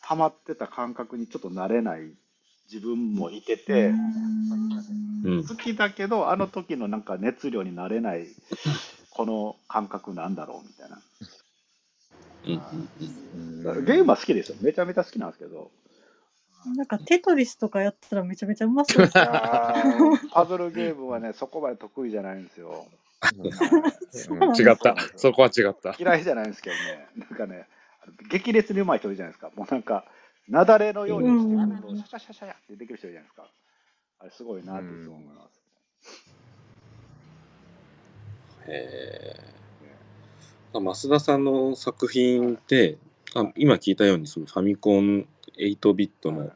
ハマってた感覚にちょっと慣れない自分もいてて、うん好きだけど、あの時のなんか熱量になれない、この感覚なんだろうみたいな。ゲームは好きですよ。めちゃめちゃ好きなんですけど、なんかテトリスとかやったらめちゃめちゃうまそうですパズルゲームはね、そこまで得意じゃないんですよ。違った。そこは違った。嫌いじゃないんですけどね、なんかね、激烈にうまい人いるじゃないですか。もうなんか、雪崩のようにしてくると、うんシャシャシャシャってできる人いるじゃないですか。あれすごいなっていつも思います。へー。増田さんの作品って、あ今聞いたようにそのファミコン8ビットの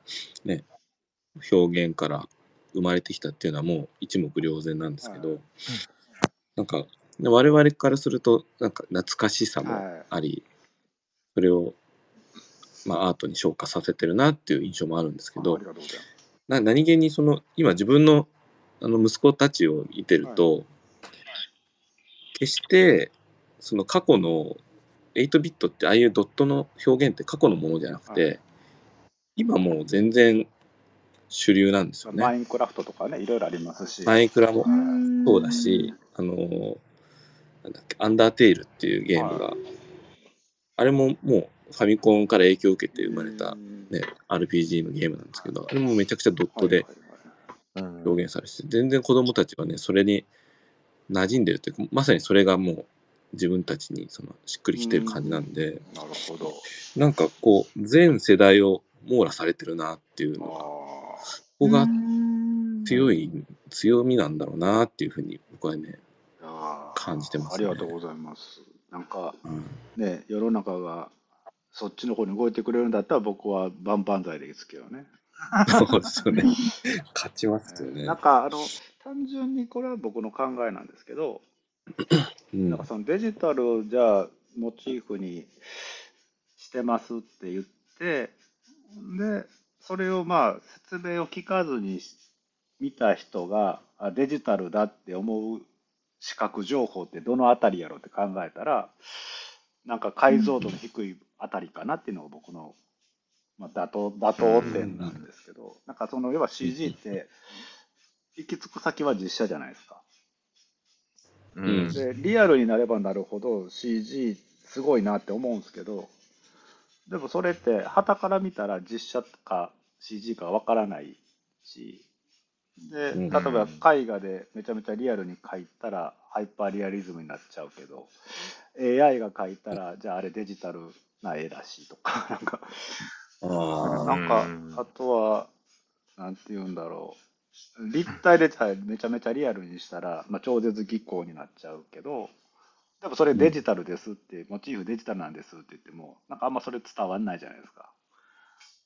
表現から生まれてきたっていうのはもう一目瞭然なんですけど、はい。なんか我々からするとなんか懐かしさもあり、それを、まあ、アートに昇華させてるなっていう印象もあるんですけど。な何気にその今自分のあの息子たちを見てると、決してその過去の8ビットってああいうドットの表現って過去のものじゃなくて、はい今もう全然主流なんですよね。マインクラフトとかね、いろいろありますし。マイクラもうんそうだし、あのーなんだっけ、アンダーテイルっていうゲームが、あれももうファミコンから影響を受けて生まれた、うんね、RPG のゲームなんですけど、あれもめちゃくちゃドットで表現されてて、全然子供たちはね、それに馴染んでるというか、まさにそれがもう自分たちにそのしっくりきてる感じなんで、なるほど。なんかこう、全世代を網羅されてるなっていうのが、あここが強い。い、強みなんだろうなっていうふうに僕はね、感じてますねありがとうございます。なんかうんね、世の中がそっちの方に動いてくれるんだったら僕は万々歳ですけどね。そうですよね。[laughs] 勝ちますよねなん。かあの単純にこれは僕の考えなんですけど、うんなんかそのデジタルをじゃあモチーフにしてますって言って、で、それをまあ説明を聞かずに見た人があデジタルだって思う視覚情報ってどのあたりやろうって考えたら、なんか解像度の低いあたりかなっていうのが僕の、まあ、妥当妥当点なんですけど、なんかその要は CG って行き着く先は実写じゃないですか。うん。でリアルになればなるほど CG すごいなって思うんですけど、でもそれって、旗から見たら実写か CG かわからないし、で、うん。例えば絵画でめちゃめちゃリアルに描いたらハイパーリアリズムになっちゃうけど、AI が描いたら、じゃああれデジタルな絵だしとか、[laughs] なんか、ああ。なんかうん、あとは、なんて言うんだろう。立体でさえめちゃめちゃリアルにしたら、まあ、超絶技巧になっちゃうけど、でもそれデジタルですって、モチーフデジタルなんですって言っても、なんかあんまそれ伝わんないじゃないですか。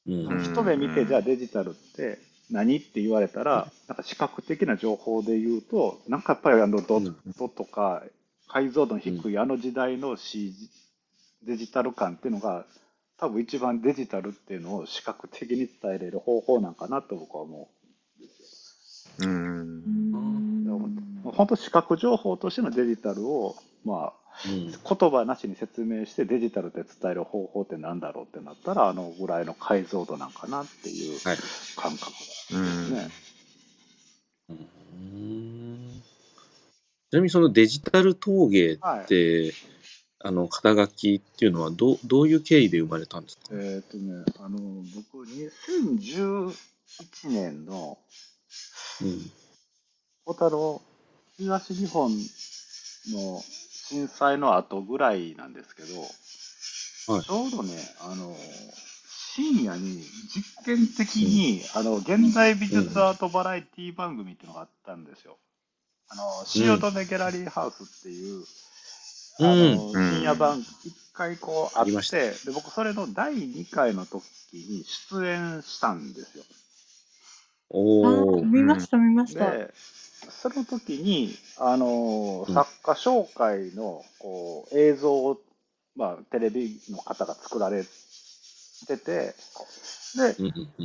うんうん一目見て、じゃあデジタルって何って言われたら、なんか視覚的な情報で言うと、なんかやっぱりあのドットとか解像度の低いあの時代の CG、デジタル感っていうのが、多分一番デジタルっていうのを視覚的に伝えれる方法なんかなと僕は思う。ん。うん。本当視覚情報としてのデジタルを、まあ、うん。言葉なしに説明してデジタルで伝える方法ってなんだろうってなったら、あのぐらいの解像度なんかなっていうはい。感覚うんですね。うん。ちなみにそのデジタル陶芸って、あの肩書きっていうのはどうどういう経緯で生まれたんですか、えっ、とね、あの、僕、2011年の、うん小太郎、東日本の震災の後ぐらいなんですけど、はい。ちょうどね、あの、深夜に実験的に、あの、現代美術アートバラエティ番組っていうのがあったんですよ。あの、汐留ギャラリーハウスっていう、深夜番、一回こうあって、で、僕それの第2回の時に出演したんですよ。おあお、見ました見ました。で、その時に、あのうん。作家紹介のこう映像を、まあ、テレビの方が作られてて、で、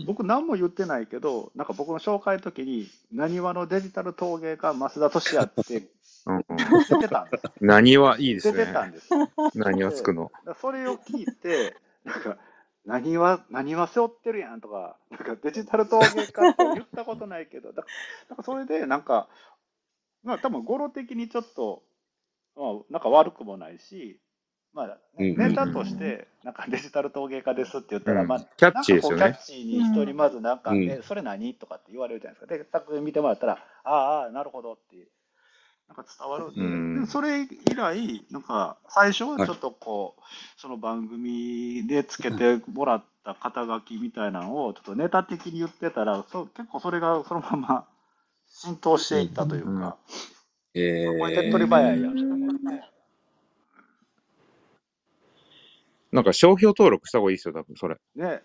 僕何も言ってないけど、なんか僕の紹介の時に、なにわのデジタル陶芸家、増田俊也ってうん出てたんです。[laughs] 何はいいですね。出てたんです。何はつくの。それを聞いて、なんか、何は、何は背負ってるやんとか、なんかデジタル陶芸家って言ったことないけど、だかそれで、なんか、まあ多分語呂的にちょっと、まあなんか悪くもないし、まあネタとして、なんかデジタル陶芸家ですって言ったら、うんまあ、キャッチーですよねキャッチーに人にまずなんか、うんえ、それ何？とかって言われるじゃないですか。で、作品見てもらったら、ああああ、なるほどって、なんか伝わるんで、うんでそれ以来、なんか最初はちょっとこう、その番組でつけてもらった肩書きみたいなのをちょっとネタ的に言ってたら、そう結構それがそのまま浸透していったというか、えこれ手っー取り早いやんと思って。なんか商標登録した方がいいですよ、多分それ。ね、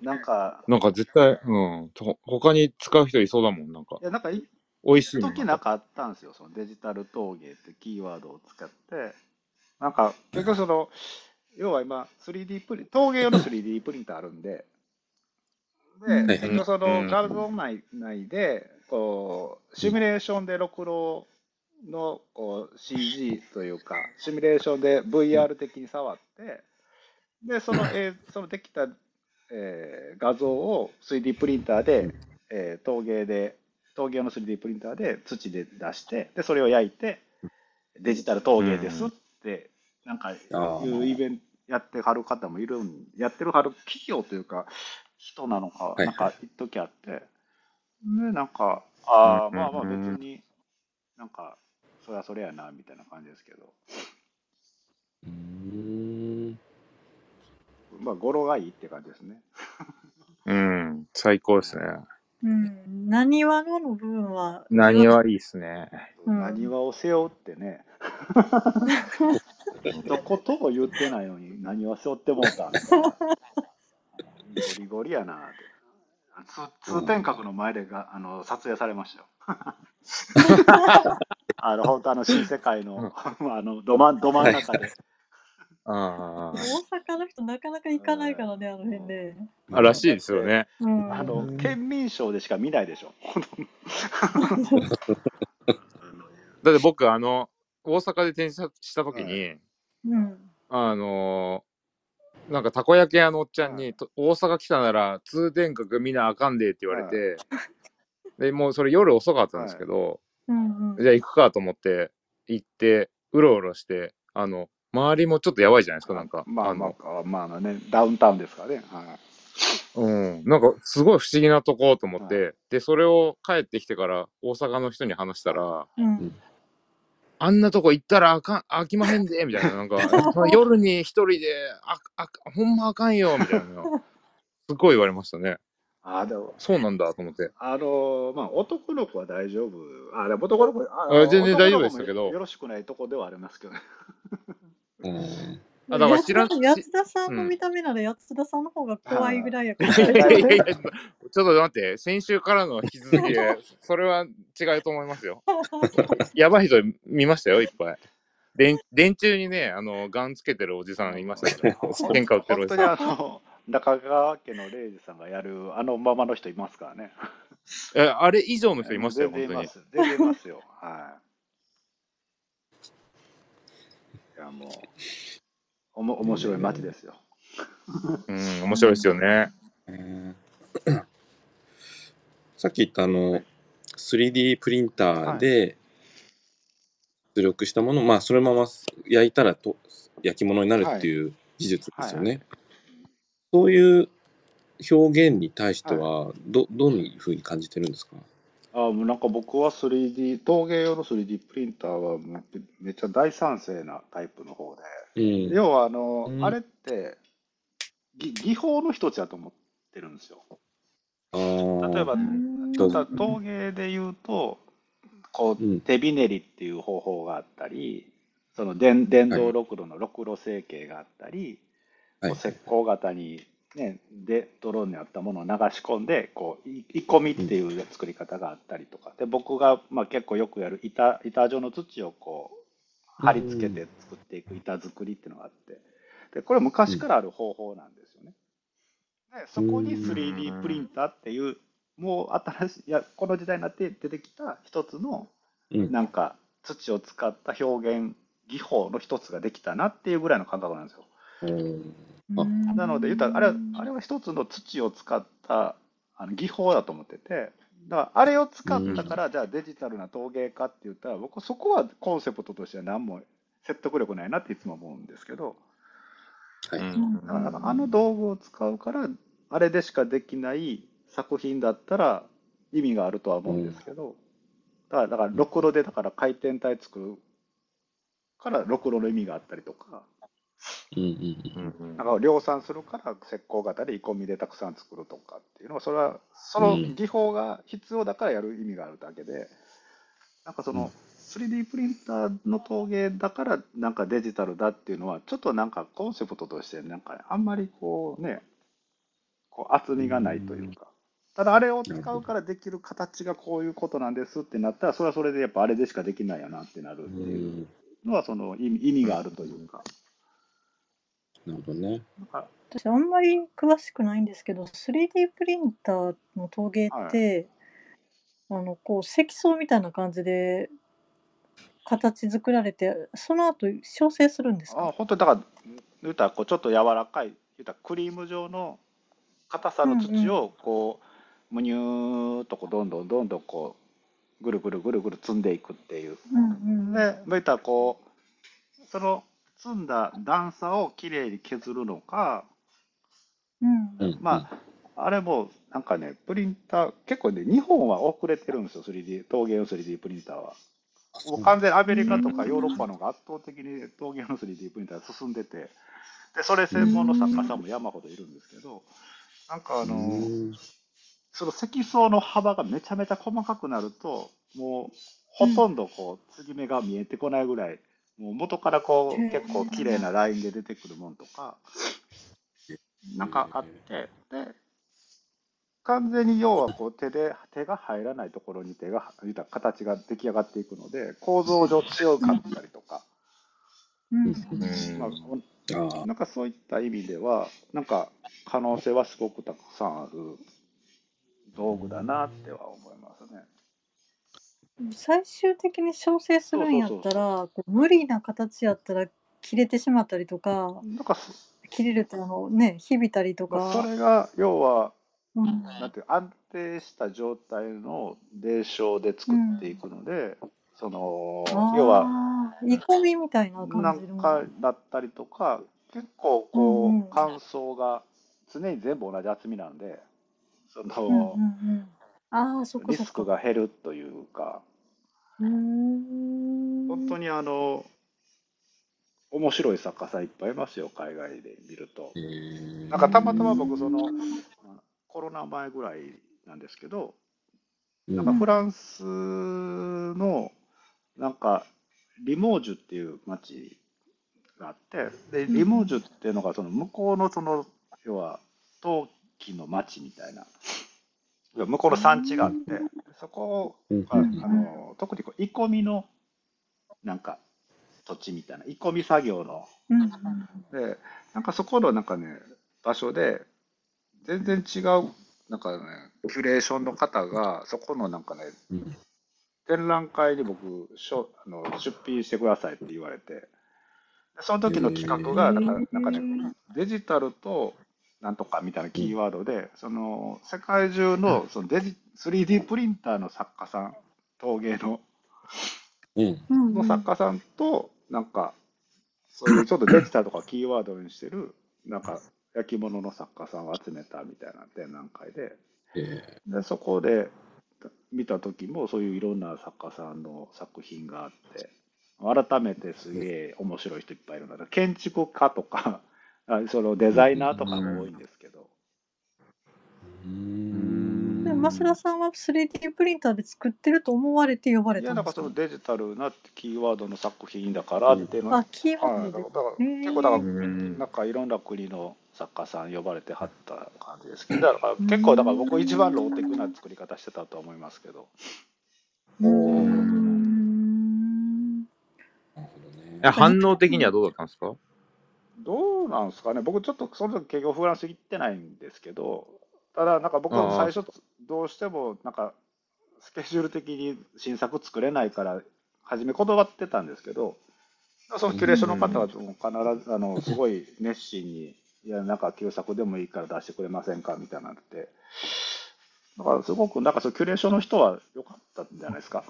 なんか、なんか絶対、うん。と他に使う人いそうだもん、なんかい。や、なんか一美味しい。時なんかあったんですよ、そのデジタル陶芸ってキーワードを使って、なんか結局その、要は今、3D プリン、陶芸用の 3D プリンターあるんで、で、うん。結局そうん。の画像内内で、こう、シミュレーションでろくろのこう CG というか、シミュレーションで VR 的に触って、で、その、えーそのできた、えー画像を 3D プリンターで、えー陶芸で、陶芸用の 3D プリンターで土で出して、で、それを焼いて、デジタル陶芸ですって、なんか、あーいうイベントやってはる方もいるん、やってるはる企業というか、人なのか、いなんか一時あって、で、なんか、ああ、うんまあまあ別に、なんか、そりゃそれやな、みたいな感じですけど、うーんまあ、語呂がいいって感じですね。うん。最高ですね。うん。何話のの部分は。何はいいですね。うん何話を背負ってね、[laughs] 一言も言ってないのに何を背負ってもうた。ゴリゴリやなって。通通天閣の前でがあの撮影されましたよ。[laughs] あの本当あの新世界の [laughs] あのど真んど真ん中で。あ大阪の人なかなか行かないからね、あの辺で。あ。らしいですよね。うん。あの県民賞でしか見ないでしょ。[laughs] だって僕、あの、大阪で展示した時に、うん。あのーなんかたこ焼き屋のおっちゃんに、はいと大阪来たなら通天閣見なあかんでって言われて、[laughs] でもうそれ夜遅かったんですけど、うんうん。じゃあ行くかと思って行ってうろうろしてあの周りもちょっとやばいじゃないですか、なんか。まあまのあ、まあまあね、ダウンタウンですからね。はい。うん。なんか、すごい不思議なとこと思って、はで、それを帰ってきてから大阪の人に話したら、うん。あんなとこ行ったらあかん、飽きまへんで、みたいな。なんか、[laughs] 夜に一人で、あ、あ、ほんまあかんよ、みたいな。すごい言われましたね。ああ、でも、そうなんだと思って。あのまあ、男の子は大丈夫。あ、でも男の子、ああ全然大丈夫でしたけどよろしくないとこではありますけどね。うんあだから知らん安田さんの見た目なら安田さんの方が怖いぐらいやかいら。やいやいや、ちょっと待って、先週からの引き続きで、[laughs] それは違うと思いますよ。やばい人見ましたよ、いっぱい。電電柱にね、あの、ガンつけてるおじさんいましたからね。喧嘩売ってるお本当にじさん。あの、中川家の礼二さんがやるあのままの人いますからね。え、あれ以上の人いましたよ、本当に。全然います。全然いますよ。はい。いや、もう、おも面白い街ですよ。うん、面白いですよね。うんさっき言ったあの 3D プリンターで出力したものを、まあそのまま焼いたらと焼き物になるっていう技術ですよね。そういう表現に対してはどどういうふうに感じてるんですか、あもうなんか僕は 3D、陶芸用の 3D プリンターはめめっちゃ大賛成なタイプの方で、うん要はあの、うん。あれって技技法の一つだと思ってるんですよ。例えば、陶芸で言うと、こうん。う手びねりっていう方法があったり、その電電動ろくろのろくろ成形があったり、はい。石膏型に、ね、でドローンにあったものを流し込んでこういい込みっていう作り方があったりとか。で僕が、まあ、結構よくやる板板状の土をこう貼り付けて作っていく板作りっていうのがあって。でこれ昔からある方法なんですよね。でそこに 3D プリンターっていうもう新しいいやこの時代になって出てきた一つのうん。なんか土を使った表現技法の一つができたなっていうぐらいの感覚なんですよ。うん。あなので言ったらあれはあれは一つの土を使ったあの技法だと思っててだからあれを使ったからじゃあデジタルな陶芸かって言ったら僕そこはコンセプトとしては何も説得力ないなっていつも思うんですけどはい。うん。だからあの道具を使うからあれでしかできない作品だったら意味があるとは思うんですけどだからだからろくろでだから回転体作るからろくろの意味があったりとかなんか量産するから石膏型で鋳込みでたくさん作るとかっていうのはそれはその技法が必要だからやる意味があるだけでなんかその 3D プリンターの陶芸だからなんかデジタルだっていうのはちょっとなんかコンセプトとしてなんかあんまりこうねこう厚みがないというか。ただあれを使うからできる形がこういうことなんですってなったらそれはそれでやっぱあれでしかできないよなってなるってういうんのはその意味意味があるというか。なるほどね。なんか私あんまり詳しくないんですけど 3D プリンターの陶芸って、あのこう積層みたいな感じで形作られてその後調整するんですあか本当にだから言うたらこうちょっと柔らかい言うたらクリーム状の硬さの土をこう、むにゅーっとこうどんどんどんどんこうぐるぐるぐるぐる積んでいくっていう。うんうんで言ったらこうその積んだ段差をきれいに削るのかうん。うん。まああれもなんかねプリンター結構ね日本は遅れてるんですよ 3D 陶芸の 3D プリンターは。もう完全にアメリカとかヨーロッパの方が圧倒的に陶芸の 3D プリンター進んでて、でそれ専門の作家さんも山ほどいるんですけど、なんかあの、うん。その積層の幅がめちゃめちゃ細かくなると、もうほとんどこう継ぎ目が見えてこないぐらい、もう元からこう結構綺麗なラインで出てくるもんとか、なんかあって、で、完全に要はこう手で手が入らないところに手が形が出来上がっていくので構造上強かったりとか、うん。うん。まあ、なんかそういった意味ではなんか可能性はすごくたくさんある道具だなっては思います。ね。最終的に調整するんやったらこう無理な形やったら切れてしまったりとかなんかそ切れるとあのねひびたりとまあそか、れが要はうん。なんていう安定した状態の霊障で作っていくので、その、要は、煮込みみたいななん感じの。かだったりとか、結構こう、うんうん。乾燥が常に全部同じ厚みなんで、そうんうんの、うん。ああ、そっかリスそっか。クが減るというか、うーん。本当にあの、面白い作家さんいっぱいいますよ、海外で見ると。なんかたまたま僕、その、コロナ前ぐらいなんですけど、なんかフランスの、なんか、リモージュっていう町があって、で、リモージュっていうのが、その向こうのその、要は、陶器の町みたいな、向こうの産地があって、そこが、あうん。の、特にこう、鋳込みの、なんか、土地みたいな、鋳込み作業の、で、なんかそこのなんかね、場所で、全然違う、なんかね、キュレーションの方が、そこのなんかね、うん展覧会に僕、しょあの出品してくださいって言われて、でその時の企画が、なんかなんかね、デジタルとなんとかみたいなキーワードで、その世界中のそのデジ 3D プリンターの作家さん、陶芸のうん。うんの作家さんと、なんか、そういうちょっとデジタルとかキーワードにしてる、なんか、焼き物の作家さんを集めたみたいな展覧会で、へで、そこで見た時も、そういういろんな作家さんの作品があって、改めてすげえ面白い人いっぱいいるので、建築家とか、あそのデザイナーとかも多いんですけど、ーうーん。で、増田さんは 3D プリンターで作ってると思われて呼ばれいや、たんですか？なんかそのデジタルなキーワードの作品だからっていうのあ、キーワはい、ードで。だから。だからへー結構だから、うんなんかいろんな国の作家さん呼ばれてはった感じですけど、だから結構だから僕一番ローテクな作り方してたと思いますけど、うーん。なるほどねえ反応的にはどうだったんですか？どうなんですかね、僕ちょっとその時結局フランス行ってないんですけど、ただなんか僕は最初どうしてもなんかスケジュール的に新作作れないから、初め断ってたんですけど、そのキュレーションの方はもう必ず、あの、すごい熱心に、いや、なんか旧作でもいいから出してくれませんかみたいになって、だからすごく、なんかそうキュレーションの人は良かったんじゃないですか。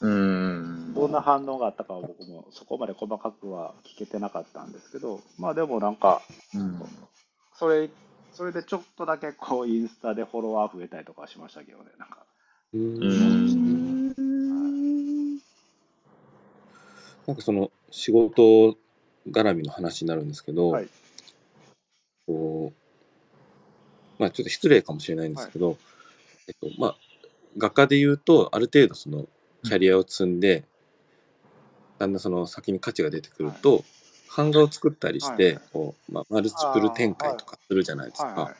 うん。どんな反応があったかは僕もそこまで細かくは聞けてなかったんですけど、まあでもなんか、うんそれ、それでちょっとだけこうインスタでフォロワー増えたりとかしましたけどね、なんか。うーん。なんかその仕事絡みの話になるんですけど、はい。こう、まあちょっと失礼かもしれないんですけど、えっと、まあ、画家で言うと、ある程度そのキャリアを積んで、だんだんその先に価値が出てくると、版画を作ったりして、こう、まあ、マルチプル展開とかするじゃないですか。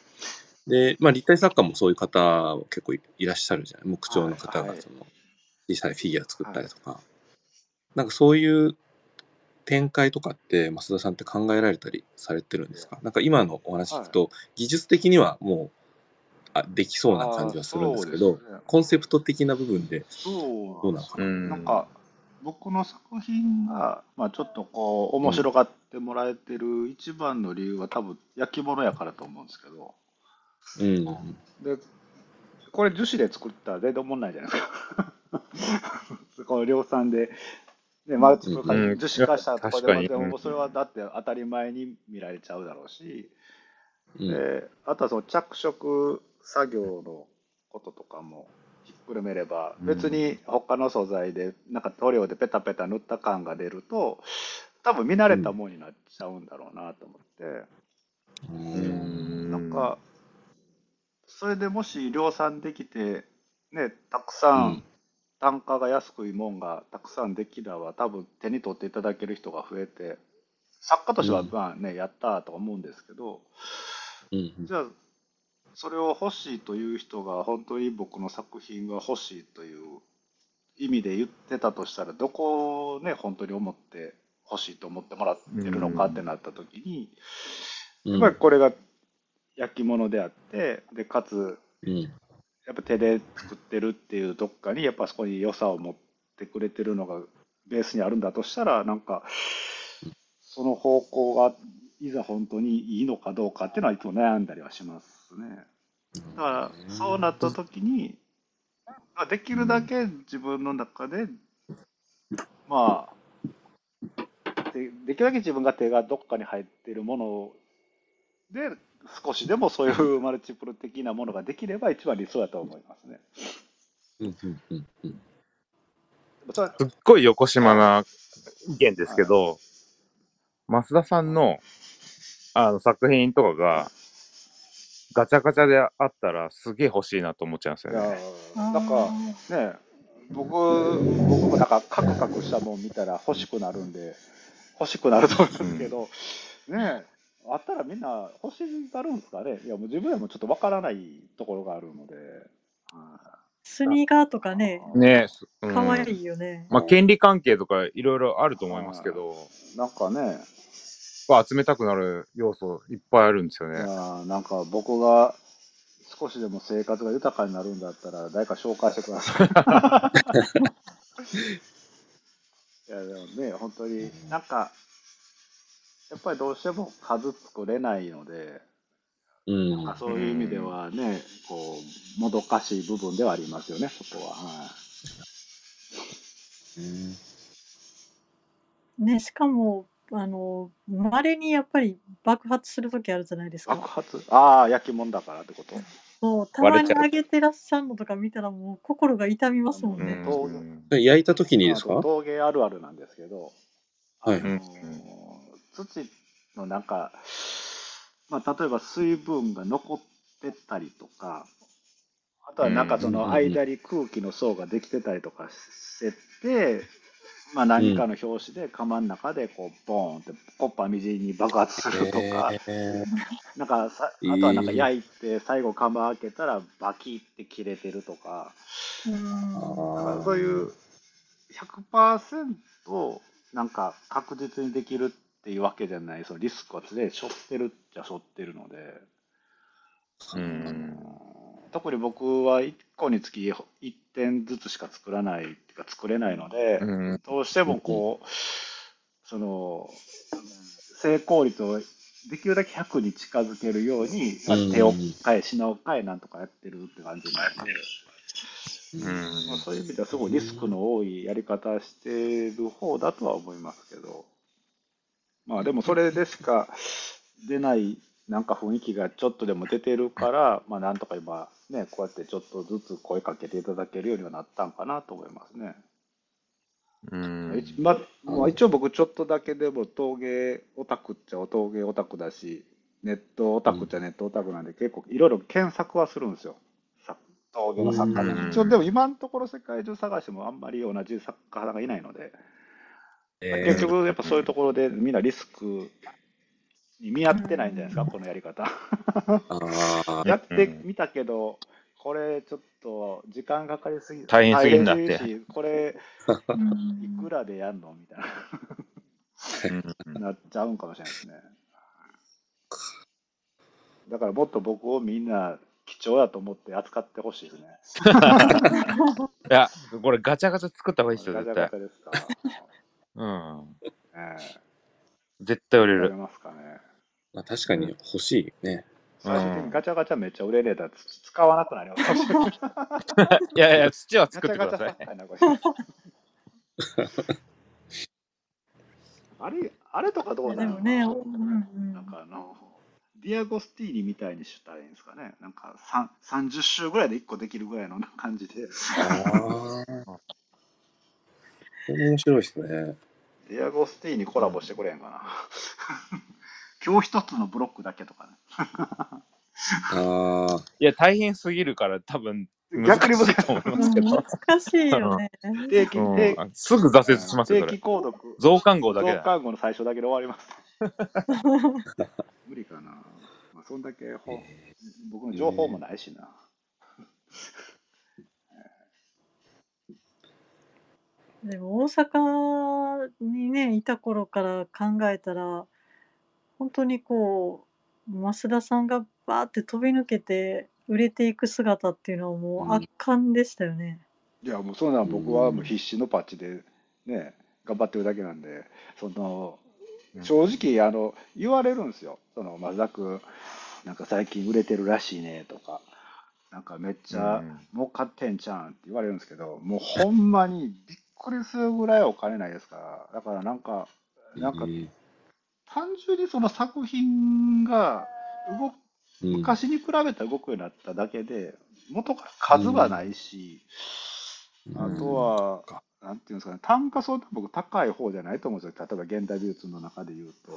で、まあ、立体作家もそういう方結構いらっしゃるじゃない？木彫の方がその小さいフィギュア作ったりとか、なんかそういう展開とかって増田さんって考えられたりされてるんですか？なんか今のお話聞くと、技術的にはもうあできそうな感じはするんですけどね。コンセプト的な部分でそう。どうなのかな、うん。なんか、僕の作品が、まあ、ちょっとこう、面白がってもらえてる一番の理由は多分、焼き物やからと思うんですけど、うん。で、これ樹脂で作ったら全然思んないじゃないですか。[laughs] この量産で、ね、マルチプ樹脂化したとかでも、でもそれはだって当たり前に見られちゃうだろうし、うん。であとはその着色作業のこととかもひっくるめれば、うん。別に他の素材で、なんか塗料でペタペタ塗った感が出ると、多分見慣れたものになっちゃうんだろうなと思って、うん。なんか、それでもし量産できて、ね、たくさうん。ん単価が安くいもんがたくさんできれば、多分手に取っていただける人が増えて、作家としてはうん。まあね、やったーと思うんですけど、うん。じゃあ、それを欲しいという人が本当に僕の作品が欲しいという意味で言ってたとしたら、どこをね、本当に思って欲しいと思ってもらってるのかってなった時に、うん。やっぱりこれが焼き物であって、で、かつ、うん。やっぱ手で作ってるっていうどっかに、やっぱそこに良さを持ってくれてるのがベースにあるんだとしたら、なんか、その方向がいざ本当にいいのかどうかっていうのはいつも悩んだりはしますね。だから、そうなった時に、まあできるだけ自分の中で、まあ、でできるだけ自分が手がどっかに入っているもので、少しでもそういうマルチプル的なものができれば一番理想だと思いますね。うんうんうんすっごい横島な意見ですけど、増田さんのあの作品とかがガチャガチャであったらすげえ欲しいなと思っちゃうんですよね。なんかね、僕、僕もなんかカクカクしたもん見たら欲しくなるんで、欲しくなると思うんですけど、ねあったらみんな欲しがるんですかね？いや、もう自分でもちょっとわからないところがあるので。はいスニーカーとかね、ねすうん可愛いよね。まあ、権利関係とかいろいろあると思いますけど、なんかね、まあ集めたくなる要素いっぱいあるんですよいやなんか僕が少しでも生活が豊かになるんだったら、誰か紹介してください。[laughs] いや、でもね、本当に、なんか、やっぱりどうしても数作れないので、うんなんかそういう意味ではね、こう、もどかしい部分ではありますよね、そこは。はいね、しかも、あの、稀にやっぱり爆発するときあるじゃないです爆か。発？ああ、焼き物だからってこと？そう、たまに割れちゃう。上げてらっしゃるのとか見たらもう心が痛みますもんね。うん。うん。焼いた時にですか？まあ陶芸あるあるなんですけど、はい。あの土のなんか、まあ、例えば水分が残ってたりとか、あとはなんかその間に空気の層ができてたりとかしてて、まあ、何かの表紙で釜の中でこうボーンってコッパみじんに爆発するとか、えなんかさえーあとはなんか焼いて最後釜開けたらバキって切れてるとか、うん。だからーそういう100%なんか確実にできるっていうわけじゃないそのリスクは常に背負ってるっちゃ背負ってるので、うん。特に僕は1個につき1点ずつしか作らないっていうか作れないので、うん。どうしてもこう、その成功率をできるだけ100に近づけるように、まあうん手を変え品を変えなんとかやってるって感じなんで。うん。まあ、そういう意味ではすごいリスクの多いやり方してる方だとは思いますけど、まあでもそれでしか出ないなんか雰囲気がちょっとでも出てるから、まあなんとか今ね、こうやってちょっとずつ声かけていただけるようにはなったんかなと思いますね。うん。一ままあ、一応僕ちょっとだけでも陶芸オタクっちゃ陶芸オタクだし、ネットオタクっちゃネットオタクなんで結構いろいろ検索はするんですよ。さ陶芸の作家で。うん。一応でも今のところ世界中探してもあんまり同じ作家さんがいないので、え結局やっぱそういうところでみんなリスクに見合ってないんじゃないですか、このやり方。[laughs] やってみたけど、これちょっと時間かかりすぎ大変すぎんだってこれうんいくらでやんのみたいうんな、なっちゃうんかもしれないですね。だからもっと僕をみんな貴重だと思って扱ってほしいですね。[laughs] いや、これガチャガチャ作った方がいいですよ、ガチ絶対。ャガチャですか。うん。え絶対売えやりれる。ますかね。まあ、確かに欲しいね。最終的にガチャガチャめっちゃ売れねえだらつ使わなくなりますい。[laughs] いやいや、土はガ作ってください [laughs] あれ、あれとかどうなの？ね、うんうんなんかあの、ディアゴスティーニみたいにしたらいいんですかね。なんかさん30周ぐらいで1個できるぐらいの感じで。ああ。面白いですね。ディアゴスティーニコラボしてくれへんかな。今日一つのブロックだけとかね。ああ。いや、大変すぎるから多分難逆に難しいと思いうんますけど。難しいよね。[laughs] 定期、うん定すぐ挫折しますよ、定期。購読。増刊号だけだ。増刊号の最初だけで終わります。[laughs] 無理かな。まあ、そんだけほ僕の情報もないしな。でも大阪にね、いた頃から考えたら、本当にこう、増田さんがバーって飛び抜けて売れていく姿っていうのはもう圧巻でしたよね。いや、もうそんなん僕はもう必死のパッチでね、頑張ってるだけなんで、その、正直、あの、言われるんですよ。その、松田君、なんか最近売れてるらしいねとか、なんかめっちゃ儲かってんじゃんって言われるんですけど、もうほんまにびっくりするぐらいお金ないですから、だからなんか、なんかえー単純にその作品が動昔に比べたら動くようになっただけで、元から数はないし、あとは、なんていうんですかね、単価相当僕高い方じゃないと思うんですよ。例えば現代美術の中で言うと。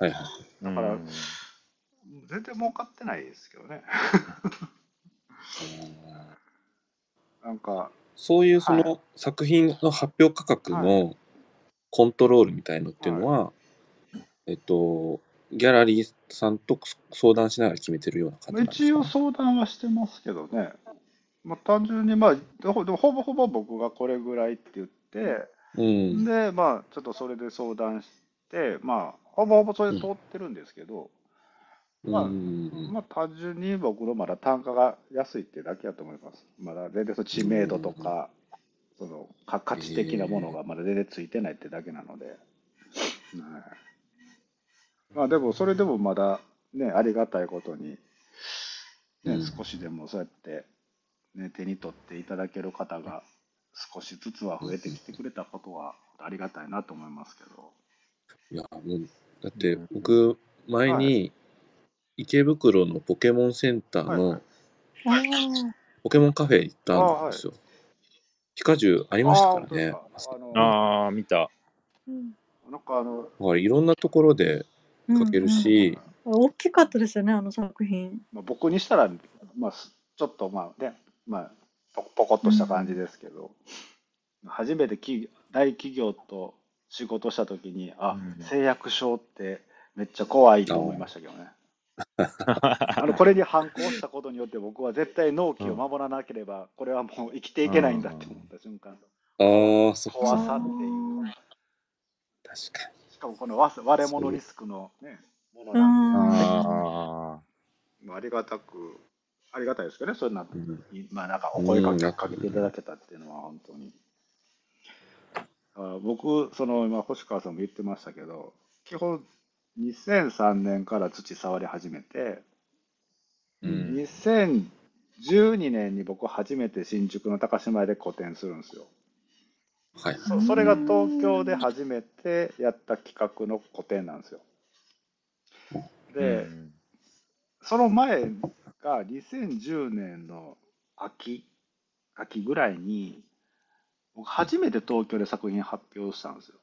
はいはい。だからうん全然儲かってないですけどね。なんか、そういうそはの作品の発表価格のコントロールみたいのっていうのは、えっと、ギャラリーさんと相談しながら決めてるような感じですか？一応相談はしてますけどね。まあ、単純に、まあ、ほでもほぼほぼ僕がこれぐらいって言って、うん。で、まあ、ちょっとそれで相談して、まあ、ほぼほぼそれで通ってるんですけど、まあうんまあ、単純に僕のまだ単価が安いってだけだと思います。まだ全然その知名度とか、そのか価値的なものがまだ全然ついてないってだけなので。はいまあでも、それでもまだね、ありがたいことに、ねうん少しでもそうやって、ね、手に取っていただける方が少しずつは増えてきてくれたことはありがたいなと思いますけど。いや、もう、だって僕、前に池袋のポケモンセンターのポケモンカフェ行ったんですよ。ピカチュウありましたからね。ああのああ、見た。うんなんかあの、いろんなところでかけるし、大きかったですよね、あの作品。まあ、僕にしたら、まあ、すちょっとまあね、まあ、ポポコッとした感じですけど、初めて企大企業と仕事したときに、あ、うん。誓約書ってめっちゃ怖いと思いましたけどね。[laughs] あのこれに反抗したことによって僕は絶対納期を守らなければ、これはもう生きていけないんだって思った瞬間、ああ、そ。怖さっていう、確かしかもこの割割れ物リスクのね、ものうなんで、ん。ありがたく、ありがたいですけどね、そういうのに。うんまあなんかお声かうんけかけていただけたっていうのは本当に。あ僕、その今、星川さんも言ってましたけど、基本2003年から土触り始めて、うん2012年に僕初めて新宿の高島屋で個展するんですよ。はい。そそれが東京で初めてやった企画の個展なんですよ。あ。で、その前が2010年の秋、秋ぐらいに、僕初めて東京で作品発表したんですよ。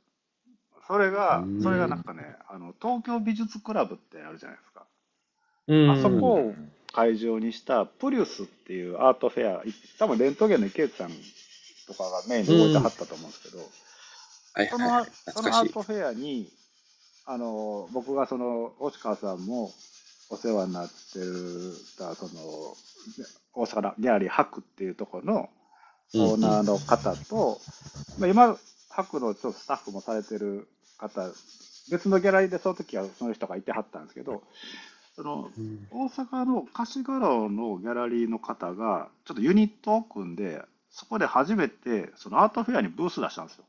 それがう、んそれがなんかね、あの、東京美術クラブってあるじゃないですか。うんあそこを会場にしたプリウスっていうアートフェア、い多分レントゲンの池内さんとかがメインで動いてはったと思うんですけど、そのはいはいはい。そ。のアートフェアに、あの、僕がその、星川さんもお世話になってるた、その、大阪のギャラリー博っていうところのオーナーの方と、まあ、今、博のちょっとスタッフもされてる方、別のギャラリーでその時はその人がいてはったんですけど、その、うん大阪の貸し柄のギャラリーの方が、ちょっとユニットを組んで、そこで初めて、そのアートフェアにブース出したんですよ。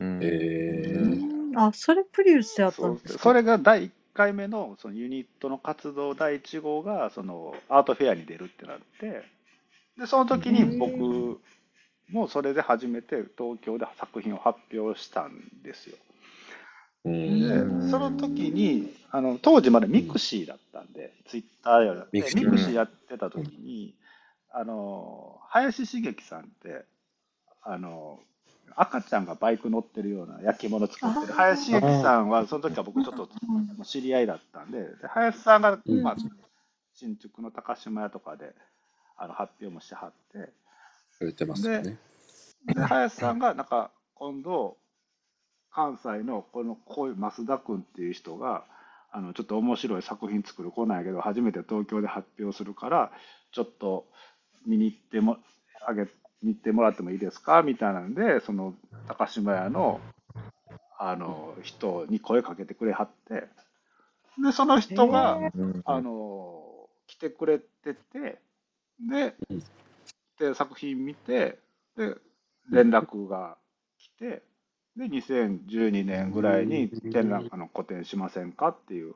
うんえーうんあ、それプリウスやったんですか？それが第1回目のそのユニットの活動第1号がそのアートフェアに出るってなってでその時に僕もそれで初めて東京で作品を発表したんですよ。うでん。その時にあの当時まだミクシーだったんで、ツイッターやらミクシーミクシーやってた時に、あの林茂樹さんってあの赤ちゃんがバイク乗ってるような焼き物作ってる林茂樹さんはその時は僕ちょっとうん。知り合いだったんで、で林さんが、うん。まあ、新宿の高島屋とかであの発表もしてはって、言ってますよね。で林さんがなんか今度関西のこのこういう増田君っていう人があのちょっと面白い作品作る来ないけど初めて東京で発表するからちょっと見に行ってもあげ見てもらってもいいですか？みたいなんでその高島屋のあの人に声かけてくれはって。でその人が、うんあの来てくれててでうん。で作品見てで連絡が来てで2012年ぐらいに展覧あの個展しませんか？っていう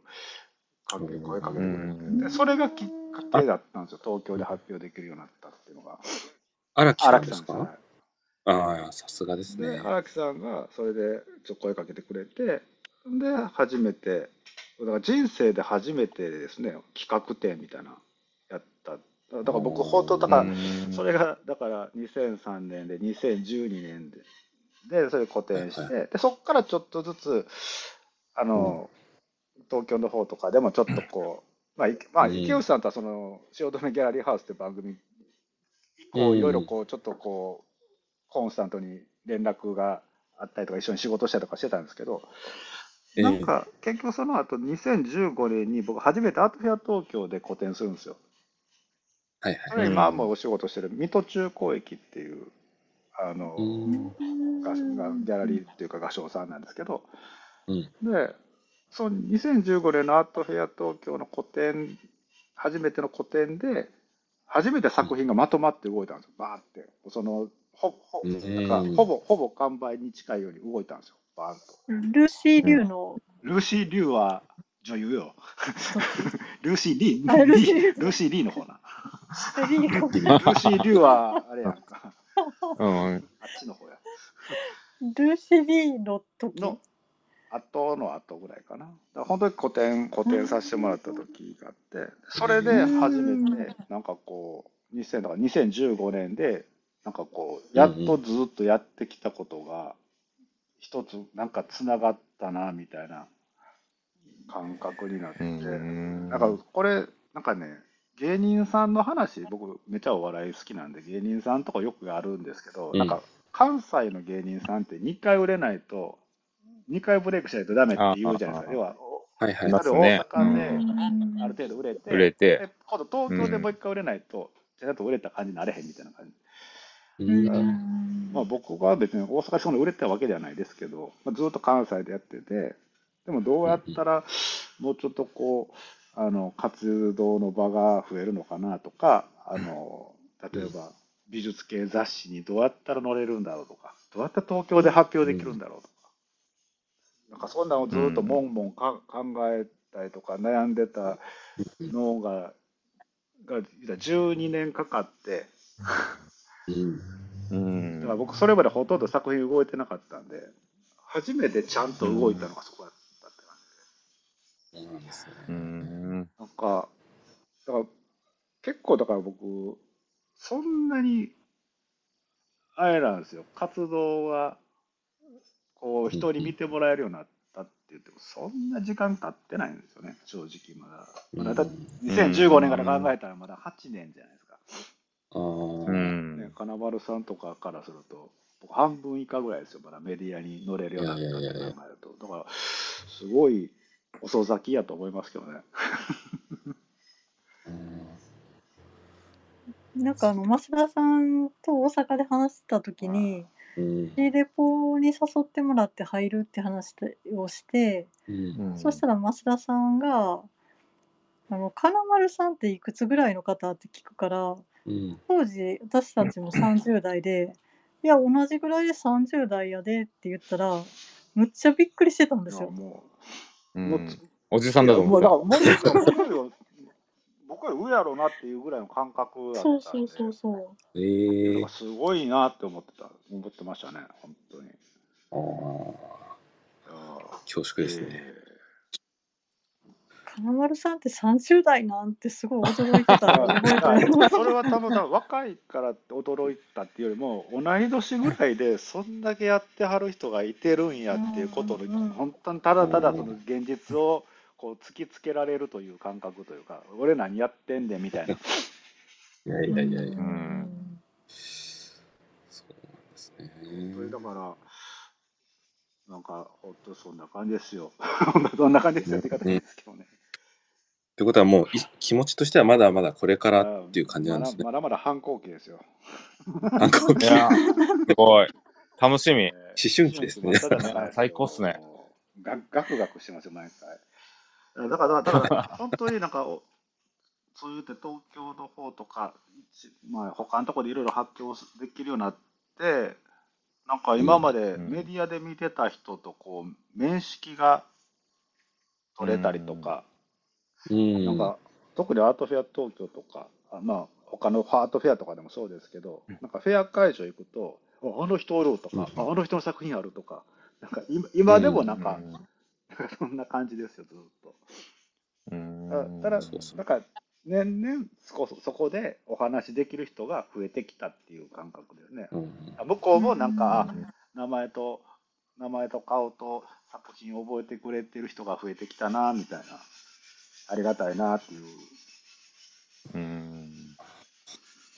かけ声かけてくれて、それがきっか。けだったんですよ、東京で発表できるようになったっていうのが。荒木さ荒んですか？木さんですよね。ああ、さすがですで、ね。荒木さんがそれでちょっと声かけてくれて、で、初めて、だから人生で初めてですね、企画展みたいなやった。だから僕、本当、だから、それが、だから2003年で、2012年で、で、それ個展して、はいで、そこからちょっとずつ、あの、東京の方とかでもちょっとこう、まあ、いまあ、うん池内さんとはその、汐留ギャラリーハウスって番組以いろいろこう、ちょっとこう、コンスタントに連絡があったりとか、一緒に仕事したりとかしてたんですけど、ええなんか、結局その後、2015年に僕初めてアートフェア東京で個展するんですよ。はいはい。それ今もうお仕事してる水戸中高駅っていう、あの、うん。ギャラリーっていうか画商さんなんですけど、うん。で、その2015年のアートフェア東京の個展、初めての個展で、初めて作品がまとまって動いたんですよ、バーって。そのほほうんなんかほぼほぼ完売に近いように動いたんですよ、バーンと。ルーシー・リュウのルーシー・リュウは女優よ。[laughs] ルーシー・リー、あルーシーリールーシー・リーの方な。ルーシー・リュウは、あれやんか。うん。あっちの方や。ルーシー・リーの時の後の後ぐらいかな。だから本当に個展、個展させてもらった時があって、それで初めて、なんかこう、2000だから2015年で、なんかこう、やっとずっとやってきたことが、一つなんかつながったな、みたいな感覚になって、うん。なんかこれ、なんかね、芸人さんの話、僕めちゃお笑い好きなんで、芸人さんとかよくあるんですけど、うん。なんか関西の芸人さんって2回売れないと、2回ブレイクしないとダメって言うじゃないですか。要は、はいはい。大阪でうん。ある程度売れて、売れて、で今度東京でもう1回売れないと、ちゃんと売れた感じになれへんみたいな感じ。まあ、僕は別に大阪でそんな売れたわけではないですけど、まあ、ずっと関西でやってて、でもどうやったらもうちょっとこう、あの活動の場が増えるのかなとか、あの例えば美術系雑誌にどうやったら載れるんだろうとか、どうやったら東京で発表できるんだろうとか、なんかそんなのをずっともんもんか考えたりとか悩んでたのが、が12年かかって、うん。うんだから僕それまでほとんど作品動いてなかったんで、初めてちゃんと動いたのがそこだったって感じで。そうなんですね。うんなんか、だから結構だから僕、そんなに、あれなんですよ、活動は、こう、人に見てもらえるようになったって言っても、そんな時間経ってないんですよね、正直まだ。まだだって2015年から考えたらまだ8年じゃないですか。ああ、うんね、金丸さんとかからすると、僕半分以下ぐらいですよ、まだメディアに乗れるようになったって考えると。だから、すごい遅咲きやと思いますけどね。[laughs] なんかあの増田さんと大阪で話した時にうん。C レポに誘ってもらって入るって話をして、うん。そしたら増田さんが「あの金丸さんっていくつぐらいの方?」って聞くからうん。当時私たちも30代で「いや同じぐらいで30代やで」って言ったらむっちゃびっくりしてたんですよ。もう、おじさんだと思僕より、上やろうなっていうぐらいの感覚だったんで、そうそうそうそう。ええ。だからすごいなって思ってた、思ってましたね、本当に。ああ、恐縮ですね。え金丸さんって30代なんてすごい驚いてたの覚えてるーいやそれは多分多分若いからって驚いたっていうよりも同い年ぐらいでそんだけやってはる人がいてるんやっていうことのうんうんうん。本当にただただその現実をこう突きつけられるという感覚というか俺何やってんねんみたいな。いやいやいやいや、うんそうなんですね。それだからなんか本当そんな感じですよ。[laughs] そんな感じですよってですけどね。ってことはもうい気持ちとしてはまだまだこれからっていう感じなんですね。まだまだ反抗期ですよ。反抗期すごい。楽しみ。思春期ですね最高っすね。ガガクガクしてますよ、毎回。だから、だから、だから [laughs] 本当になんか、おそう言って東京の方とか、一まあ、他のところでいろいろ発表できるようになって、なんか今までうん。メディアで見てた人とこう面識が取れたりとかうん。なんか、特にアートフェア東京とか、あまあ、他のアートフェアとかでもそうですけど、なんかフェア会場行くと、ああの人おるとか、ああの人の作品あるとか、なんか今今でもなんか、[laughs] そんな感じですよ、ずっと。うんただ、そうそうなんか、年々そこ、そこでお話できる人が増えてきたっていう感覚ですね。うん向こうもなんか、名前と、名前と顔と作品を覚えてくれてる人が増えてきたな、みたいな。ありがたいなっていううん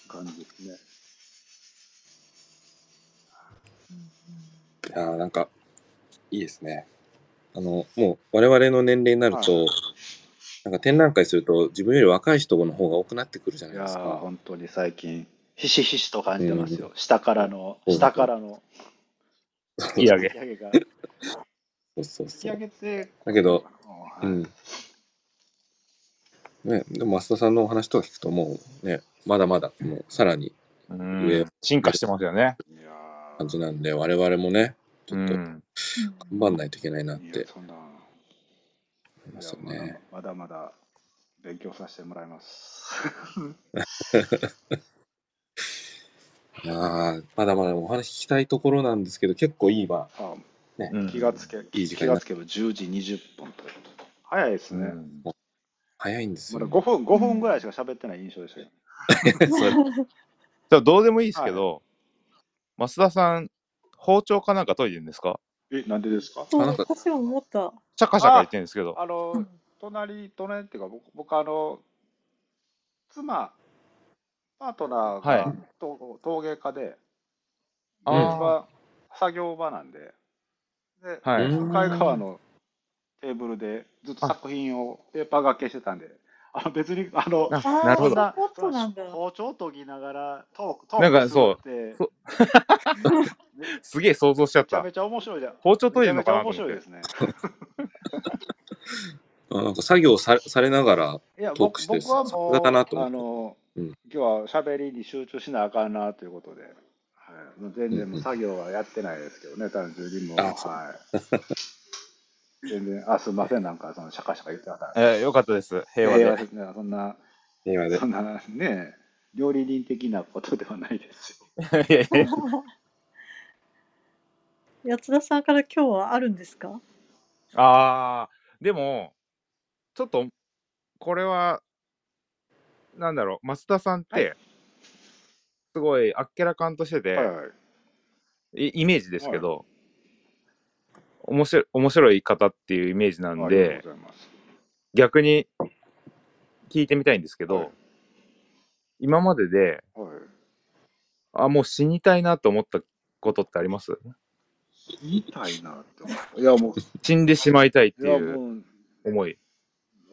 感じですね。いやーなんか、いいですね。あの、もう我々の年齢になると、はいなんか展覧会すると自分より若い人の方が多くなってくるじゃないですか。本当に最近、ひしひしと感じてますよ。う下からの、そう下からのいい上げ引き上げが。そうそう引き上そう。げて、だけど、ううんん。ね、でも増田さんのお話とか聞くともうね、まだまだもうさらにうん上進化してますよね。感じなんで、我々もね、ちょっと頑うん張んないといけないなってそんな、思いますよね。まだまだ勉強させてもらいます。[laughs] いやーまだまだお話聞きたいところなんですけど、結構いいわ。あねうん気がつけ、いい時間気がつけば10時20分ということで。早いですね。うん早いんですまだよ。5分、5分ぐらいしか喋ってない印象でしたよ。[laughs] じゃあどうでもいいですけど、増田さん、包丁かなんか研いでるんですか？え、なんでですか？そうあなんか私も思った。シャカシャカ言ってるんですけど。あの、うん。隣、隣っていうか、僕、僕あの、妻、パートナーが、はい。と陶芸家で、あー一番作業場なんで、で、はい。うん向かい側のテーブルでずっと作品をペーパー掛けしてたんで、あの別に、あの、ああーなるほど。包丁研ぎながらトーク、トなんかークするって、そう [laughs] すげえ想像しちゃった。めちゃめちゃ面白いじゃん。包丁研いでるのかなとめちゃめ思ってちゃ面白いです。ね。[laughs] あなんか作業さされながら、トー僕クしてる僕はもさすがだなとう、思ってあの、うん今日は喋りに集中しなあかんなということで、はい、全然もう作業はやってないですけどね、単純にもうはい。全然、あ、すみません、なんかそのシャカシャカ言ってください。えーよかったです。平和で。ですね、そんな、平和でそ。んなね、料理人的なことではないですよ。[laughs] いやいや [laughs] 八田さんから今日はあるんですか？あー、でも、ちょっと、これは、なんだろう、増田さんっはいて、すごいあっけらかんとしてて、はいはい。いイメージですけど、面白い面白い方っていうイメージなんで。逆に聞いてみたいんですけど、はい今までではい。あもう死にたいなと思ったことってあります？言いたいなって思う。いや、もう、死んでしまいたいっていう思い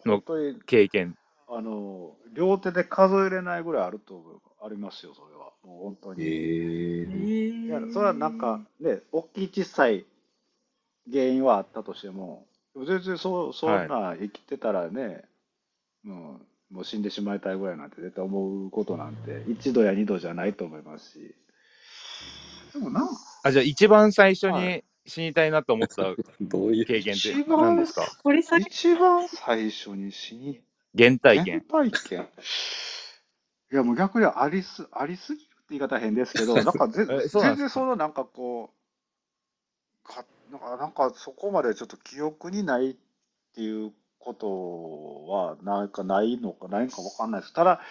本当に、経験あの、両手で数えれないぐらいあると思う。ありますよ、それは。もう本当えに。ー、いや、それはなんか、ね、大きい小さい原因はあったとしても、全然そう、そんな生きてたらね、うん、もう死んでしまいたいぐらいなんて絶対思うことなんて、一度や二度じゃないと思いますし。でもなんあじゃあ一番最初はに死にたいなと思った [laughs] どういう？経験って一番何ですか？一番最初に死に。原体験。原体験。いやもう逆にありすありすぎるって言い方は変ですけど、なんか [laughs] 全然そのなんかこうかなんか、なんかそこまでちょっと記憶にないっていうことはなんかないのかないのかわかんないです。ただ、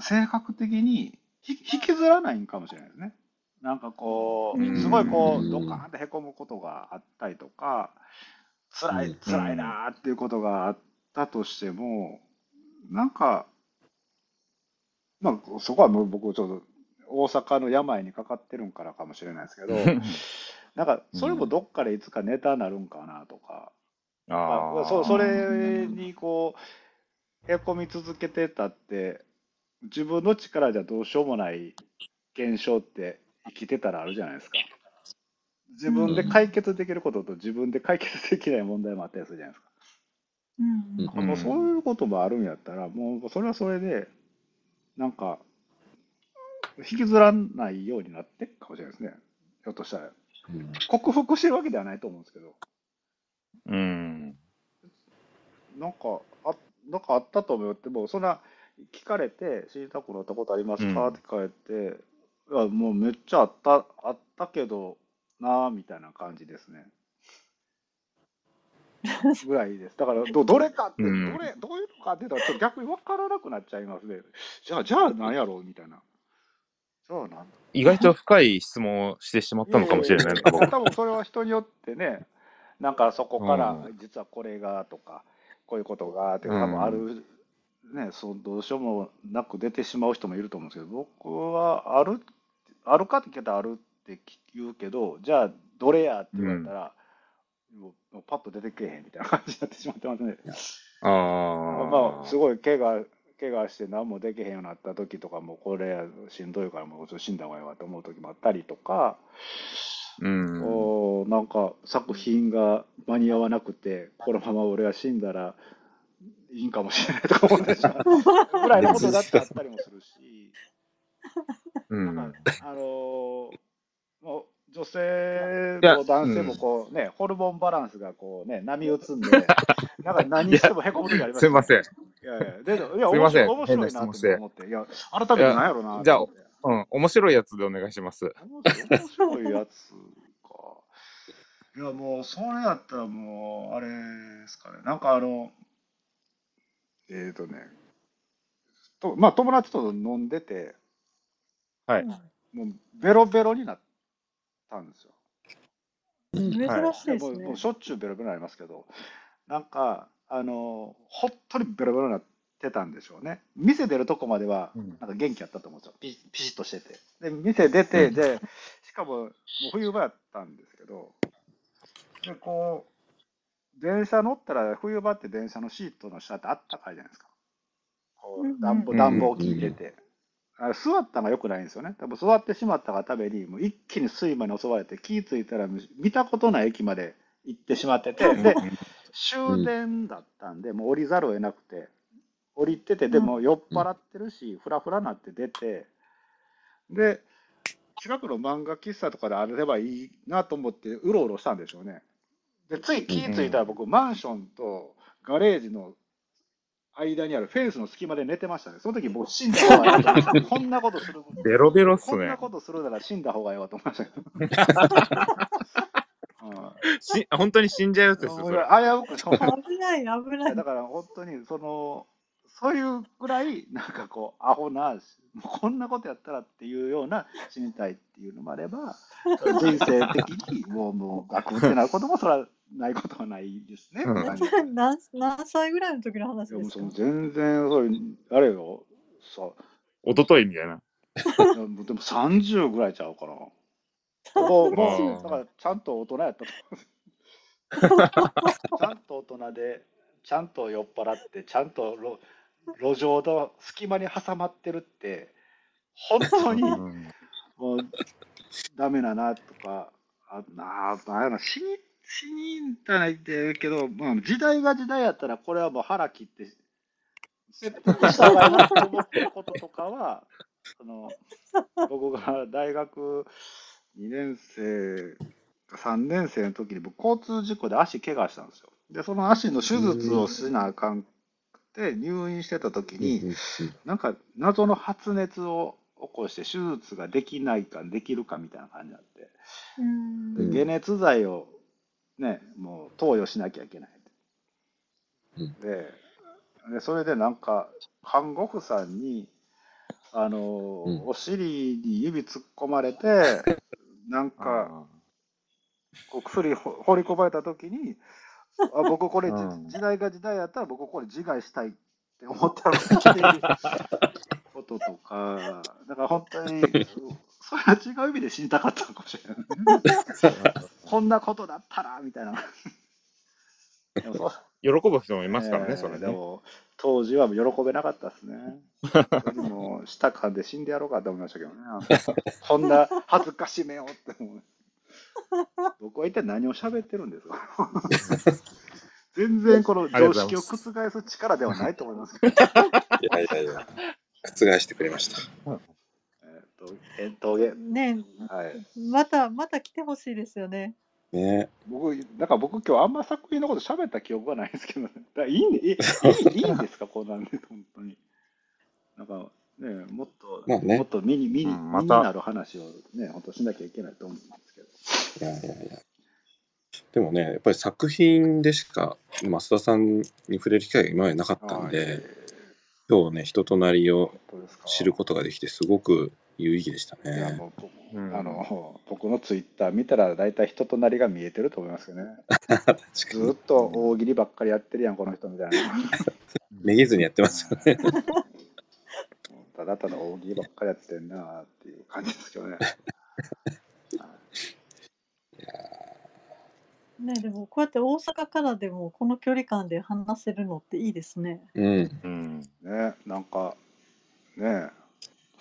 性格的にひ引きずらないんかもしれないですね。なんかこうすごいこうドカーンってへこむことがあったりとか、辛い、うん辛いなーっていうことがあったとしても、なんか、まあ、そこはもう僕ちょっと大阪の病にかかってるんからかもしれないですけど、[laughs] なんか、それもどっかでいつかネタになるんかなとか、あーまあそそれにこう、へこみ続けてたって、自分の力じゃどうしようもない現象って生きてたらあるじゃないですか。自分で解決できることと自分で解決できない問題もあったりするじゃないですか。うんうんもうそういうこともあるんやったら、もうそれはそれで、なんか、引きずらないようになってっかもしれないですね。ひょっとしたら。うん克服してるわけではないと思うんですけど、うんなんか、なんかあったと思うって、もうそんな聞かれて、死にたくなったことありますか、うんって聞かれて、いや、もうめっちゃあった、あったけどな、みたいな感じですね。[laughs] ぐらいです。だから、どどれかって、どうんれ、どういうのかっていうと、ちょっと逆に分からなくなっちゃいますね。じゃあ、じゃあ何やろう？みたいな。じゃあなんだ意外と深い質問をしてしまったのかもしれないな、僕。多分それは人によってね、なんかそこからうん実はこれがとか、こういうことがって多分ある、ね、そうどうしようもなく出てしまう人もいると思うんですけど、僕はある、あるかって聞いたらあるって言うけど、じゃあどれやって言われたら、もうパッと出てけえへんみたいな感じになってしまってますね。ああ。まあ、すごい怪我、怪我して何もできへんようになった時とかも、これしんどいからもうちょっと死んだ方がいいわと思う時もあったりとか、うん。おーなんか作品が間に合わなくて、このまま俺が死んだらいいんかもしれないとか思ってしまう [laughs] ぐらいのことだってあったりもするし、うん。なんかあのーもう女性も男性もこうね、ホルモンバランスがこうね、波打つんで、[laughs] なんか何してもへこむ時ありますすいません。いやいや、で、いや、すいません面白いな変な質問っしてて思って、いや、改めて何やろうなじゃあうん。面白いやつでお願いします。面白いやつか。いや、もう、それやったらもう、あれですかね。なんかあの、えっ、とね、とまあ、友達と飲んでて、はい。もう、ベロベロになったんですよ。珍しいですもうもねう。しょっちゅうベロベロになりますけど、なんか、あの、本当にベロベロになってたんでしょうね。店出るとこまでは、うんなんか元気やったと思うんですよ。ピピシッとしてて。で、店出て、うんで、しかも、もう冬場やったんですけど、で、こう、電車乗ったら、冬場って電車のシートの下ってあったかいじゃないですか。こうんううん暖房、うん暖房効いてて。あれ座ったのが良くないんですよね。多分座ってしまったがために、もう一気に睡魔に襲われて、気ぃついたら見たことない駅まで行ってしまってて、で、終電だったんで、もう降りざるを得なくて、降りてて、でも酔っ払ってるし、ふらふらなって出て、で、近くの漫画喫茶とかであればいいなと思って、うろうろしたんでしょうね。で、つい気ぃついたら僕、マンションとガレージの間にあるフェンスの隙間で寝てましたね。その時僕死んだ方がいいと思いました。[laughs] こんなことする。ベロベロっすねこんな。ことするなら死んだ方がいいわと思いました [laughs] し本当に死んじゃうやつですよ、それ。危うくそう危ない、危ない。だから本当にそのそういうぐらいなんかこうアホなもうこんなことやったらっていうような死にたいっていうのもあれば人生的にもうもうガクってなることもそれはないことはないですね。[laughs] 何何歳ぐらいの時の話ですか？の全然そういうあれよそ一昨日みたいな。でも30ぐらいちゃうかな。もうも30うだからちゃんと大人やった。[laughs] ちゃんと大人で、ちゃんと酔っ払って、ちゃんと路路上の隙間に挟まってるって、本当にうんもうダメだなとか、あなあ、なんやろ死に、死にたないって言うけど、まあ、時代が時代やったら、これはもう腹切って、切腹した方がいいなと思ってることとかは、その僕が大学2年生か3年生の時に僕交通事故で足怪我したんですよ。で、その足の手術をしなあかんくて入院してた時に、なんか謎の発熱を起こして手術ができないかできるかみたいな感じになって、で解熱剤をね、もう投与しなきゃいけない。うん。で、でそれでなんか看護婦さんに、あの、うん。お尻に指突っ込まれて、[laughs] なんか、あこう薬ほ放り込まれた時に、あ僕これ、時代が時代やったら僕これ自害したいって思ったのが [laughs] こととか、だから本当に、それは違う意味で死にたかったのかもしれない。[laughs] こんなことだったらみたいな。[laughs] でもそうー喜ぶ人もいますからね、えーそれね。でも、当時は喜べなかったですね。もう、舌噛んで死んでやろうかと思いましたけどね。[laughs] こんな恥ずかしめをって思う。僕は一体何を喋ってるんですか？[laughs] 全然この常識を覆す力ではないと思いますけど。いやいやいや、覆してくれました。えっと、えっと、げねはい。また、また来てほしいですよね。ね。僕、だから僕今日あんま作品のこと喋った記憶がないんですけど、[laughs] だからいいんで、いいいいいいんですか、[laughs] こんなんで、本当に。なんかね、もっと、まあねもっと身に、身に、うんまになる話をね、本当しなきゃいけないと思うんですけど。いやいやいや。でもね、やっぱり作品でしか増田さんに触れる機会が今までなかったんで、はい今日ね、人となりを知ることができて、すごく有意義でしたね。あの僕のツイッター見たら大体人となりが見えてると思いますよね。[laughs] ずにっと大喜利ばっかりやってるやん、この人みたいな。めげずにやってますよね。ただただ大喜利ばっかりやってんなっていう感じですけどね。[laughs] ね、でもこうやって大阪からでもこの距離感で話せるのっていいですね。うん。うん。ね、なんか、ね、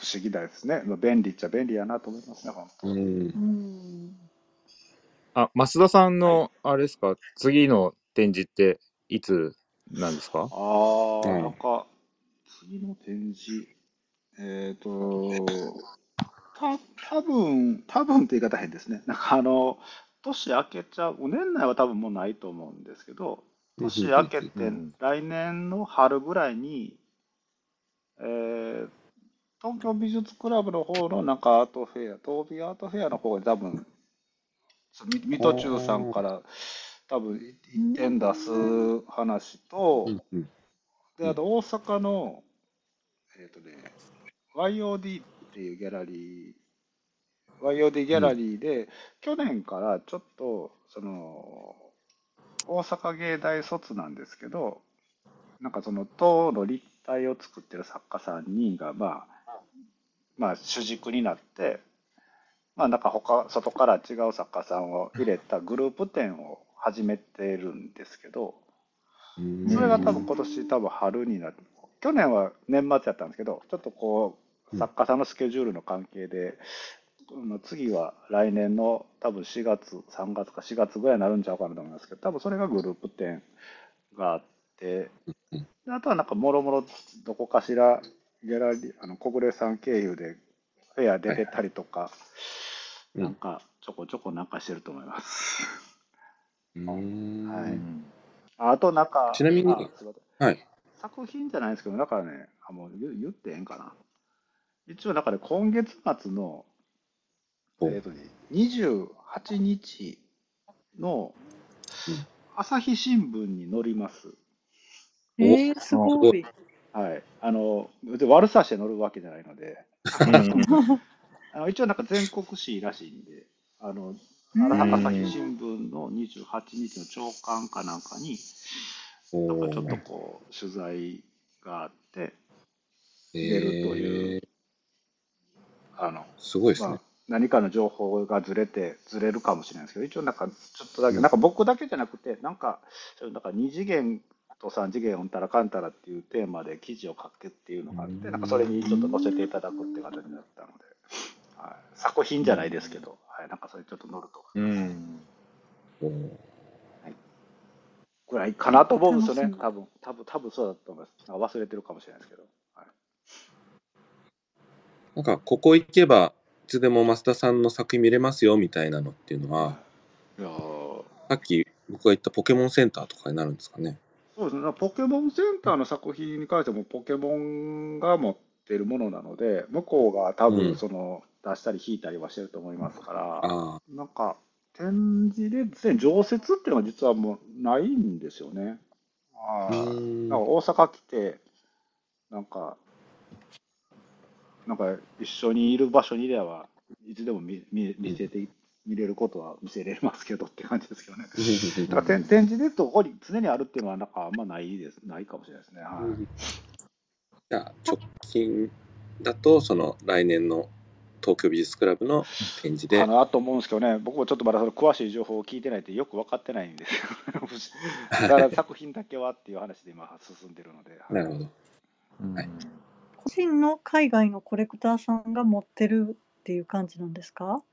不思議ですね。便利っちゃ便利やなと思いますね、本当う。うんん。あ、増田さんの、あれですか、次の展示っていつなんですか？ああ、うんなんか、次の展示、えっ、と、た、多分多分って言い方変ですね。なんかあの、年明けちゃう、年内は多分もうないと思うんですけど、年明けてうん来年の春ぐらいに、えー東京美術クラブの方のなんかアートフェア、東美アートフェアの方に多分、水戸中さんから多分一点出す話と、うんうん。で、あと大阪の、えっ、とね、YOD っていうギャラリー、YOD ギャラリーで、去年からちょっと、その、大阪芸大卒なんですけど、なんかその塔の立体を作ってる作家さん人が、まあ、まあ主軸になって、まあなんか他、外から違う作家さんを入れたグループ展を始めてるんですけど、うん。それが多分今年多分春になって、去年は年末やったんですけど、ちょっとこう、うん作家さんのスケジュールの関係で、まあ次は来年の多分4月、3月か4月ぐらいになるんちゃうかなと思いますけど、多分それがグループ展があって、あとはなんかもろもろどこかしらギャラリー、あの小暮さん経由でフェア出てたりとか、うんなんかちょこちょこなんかしてると思います。うんはいあとなんか、ちなみにはい。作品じゃないですけど、だからね、あもう言言ってええんかな。一応、だから今月末の、おえっ、とね、28日のうん朝日新聞に載ります。えー、すごい。はい。あの、で悪さして載るわけじゃないので、うん [laughs] あの一応なんか全国紙らしいんで、あの、うん朝日新聞の28日の朝刊かなんかに、おなんかちょっとーこう、取材があって、え出るというーあの、すごいですねまあ。、何かの情報がずれて、ずれるかもしれないですけど、一応なんか、ちょっとだけ、うんなんか僕だけじゃなくて、なんか、なんか2次元と3次元うんたらかんたらっていうテーマで記事を書くっていうのがあって、うん。なんかそれにちょっと載せていただくって形になったので、はい、作品じゃないですけど、はい、なんかそれちょっと載るとうん。おーぐらいかなと思うんですよね、多分。多分多分そうだと思います。忘れてるかもしれないですけど。はい。なんか、ここ行けば、いつでも増田さんの作品見れますよみたいなのっていうのは、い。やーさっき僕が言ったポケモンセンターとかになるんですかね。そうですね、ポケモンセンターの作品に関しても、ポケモンが持ってるものなので、向こうが多うん。分その、出したり引いたりはしてると思いますから、なんか、展示で、で常設っていうのが実はもうないんですよね。あなんか大阪来て、なんか、なんか一緒にいる場所にいれば、いつでも見見見せて、見れることは見せれますけどって感じですけどね。だから展展示でどこに常にあるっていうのはなんかあんまないです、ないかもしれないですね。はい。じゃあ直近だとその来年の東京美術クラブの展示でかなと思うんですけどね、僕もちょっとまだその詳しい情報を聞いてないってよく分かってないんですよ。[laughs] だから作品だけはっていう話で今進んでるので。はいなるほどはい個人の海外のコレクターさんが持ってるっていう感じなんですか？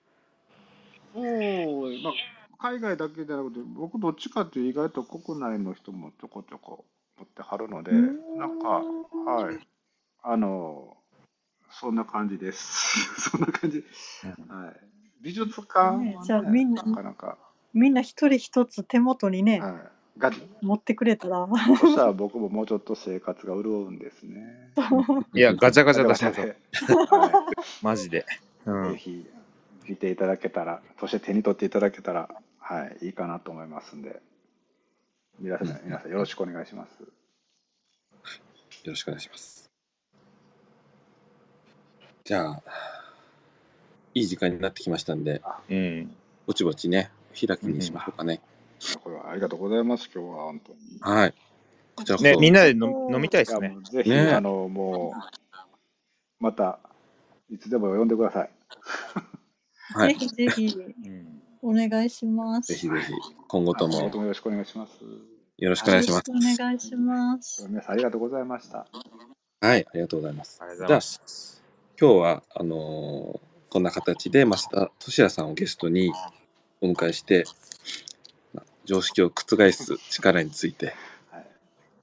そう、まあ、海外だけじゃなくて、僕どっちかっていうと意外と国内の人もちょこちょこ持ってはるので、なんか、はい、あの、そんな感じです。[laughs] そんな感じ。はい。美術館は、ねねじゃあみんななかなか、みんな一人一つ手元にね、はい。が持ってくれたら。そしたら僕ももうちょっと生活が潤うんですね。いや、ガチャガチャ出しましょう。ではマジで。うい。ぜん。ひ見ていただけたら、そして手に取っていただけたら、はい、いいかなと思いますんで、皆さん、皆さんよろしくお願いします。よろしくお願いします。じゃあ、いい時間になってきましたんで、うん。ぼちぼちね、開きにしましょうかね。これはありがとうございます、今日は本当に。はい。こちらこそ。ね、みんなで飲飲みたいですねぜひ、ねあの、もう、また、いつでも呼んでください。はい。ぜひぜひうん。お願いします。ぜひぜひ、今後ともよろしくお願いします。よろしくお願いします。お願いします。皆さんありがとうございました。はい、ありがとうございます。ありがとうございます。今日は、あのーこんな形で増田俊也さんをゲストにお迎えして、まあ常識を覆す力についてはい。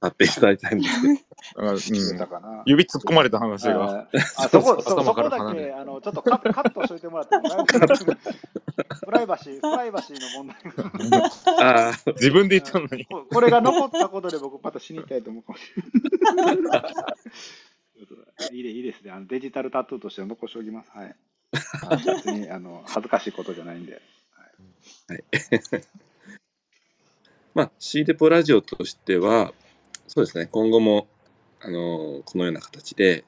やっていただいたんですけど、あうん。かな指突っ込まれた話が。[laughs] ああそこ、そこだけ、あの、ちょっとカットカットしといてもらってもプライバシー、プライバシーの問題が。ああ、自分で言ったのに。ここれが残ったことで僕また死にたいと思うかもしれない。[laughs] いいでいいですね。あのデジタルタトゥーとして残しておきます。はい。あ別にあの恥ずかしいことじゃないんで。[laughs] まあ、シーデポラジオとしては、そうですね、今後も、あのーこのような形で、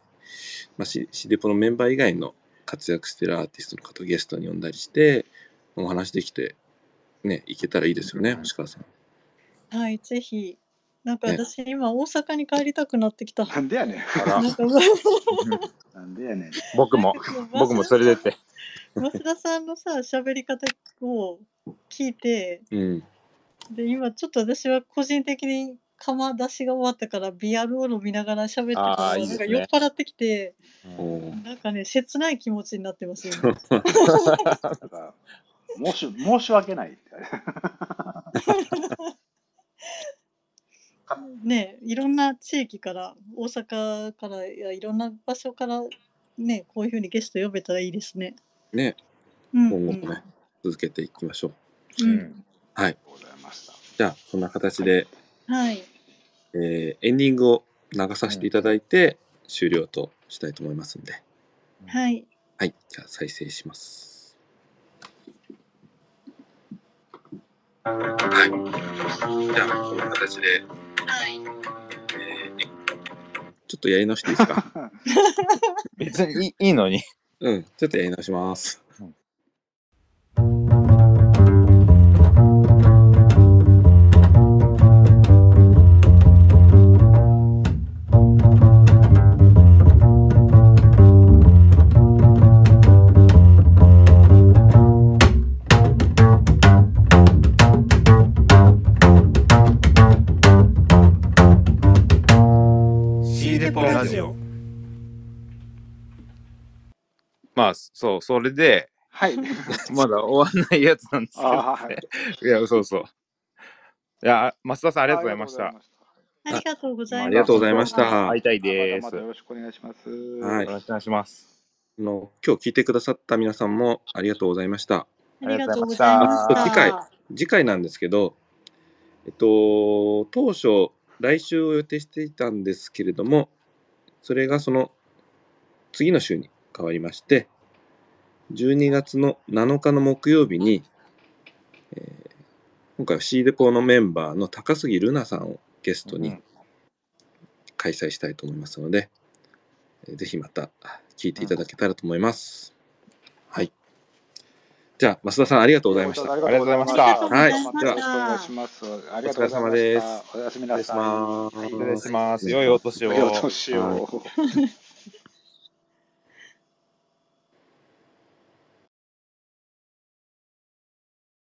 まあ、シデポのメンバー以外の活躍しているアーティストの方をゲストに呼んだりして、お話できて、ね、いけたらいいですよね、星川さん。はい、ぜひ。なんかね私、今大阪に帰りたくなってきた。なんでやねん。なんか [laughs] なんでやねん。僕も、[laughs] 僕も連れてって。増田さんのさ喋り方を聞いてうん。で今ちょっと私は個人的に釜出しが終わったからビアルを飲みながら喋ってたらあーいいですねなんか酔っ払ってきてなんかね切ない気持ちになってますよ、ね、なんか申し申し訳ないって。[laughs] ねいろんな地域から大阪からいやいろんな場所からねこういうふうにゲスト呼べたらいいですね。ね、うん今後もね、続けていきましょう。ううんん。はい。ありがとうございました。じゃあ、そんな形で、はいえーエンディングを流させていただいて、終了としたいと思いますんで。はいはい。じゃあ、再生します。はい。じゃあ、こんな形で、はいえーちょっとやり直していいですか？[laughs] 別にいいいいのに。うん。ちょっとやり直します。ラジオ。まあ、そう、それで、はい。[laughs] まだ終わんないやつなんですけど、あはい。いや、そうそう。いや、増田さんありがとうございました。ありがとうございます。ありがとうございました会いたいです。またまたよろしくお願いします。はいよろしくお願いします。あの今日聞いてくださった皆さんもありがとうございました。ありがとうございました。あ次回次回なんですけど、えっと、当初、来週を予定していたんですけれども、それがその次の週に変わりまして、12月の7日の木曜日に、えー今回は C デポのメンバーの高杉瑠奈さんをゲストにうん開催したいと思いますので、えーぜひまた聞いていただけたらと思います。はい。じゃあ、増田さんありがとうございました。ありがとうございましたはいまたよろしくお願いします。ありがとうございまお疲れ様でした。おやすみなさい。失礼しますはい失礼します。良いお年を。良いお年を。[laughs]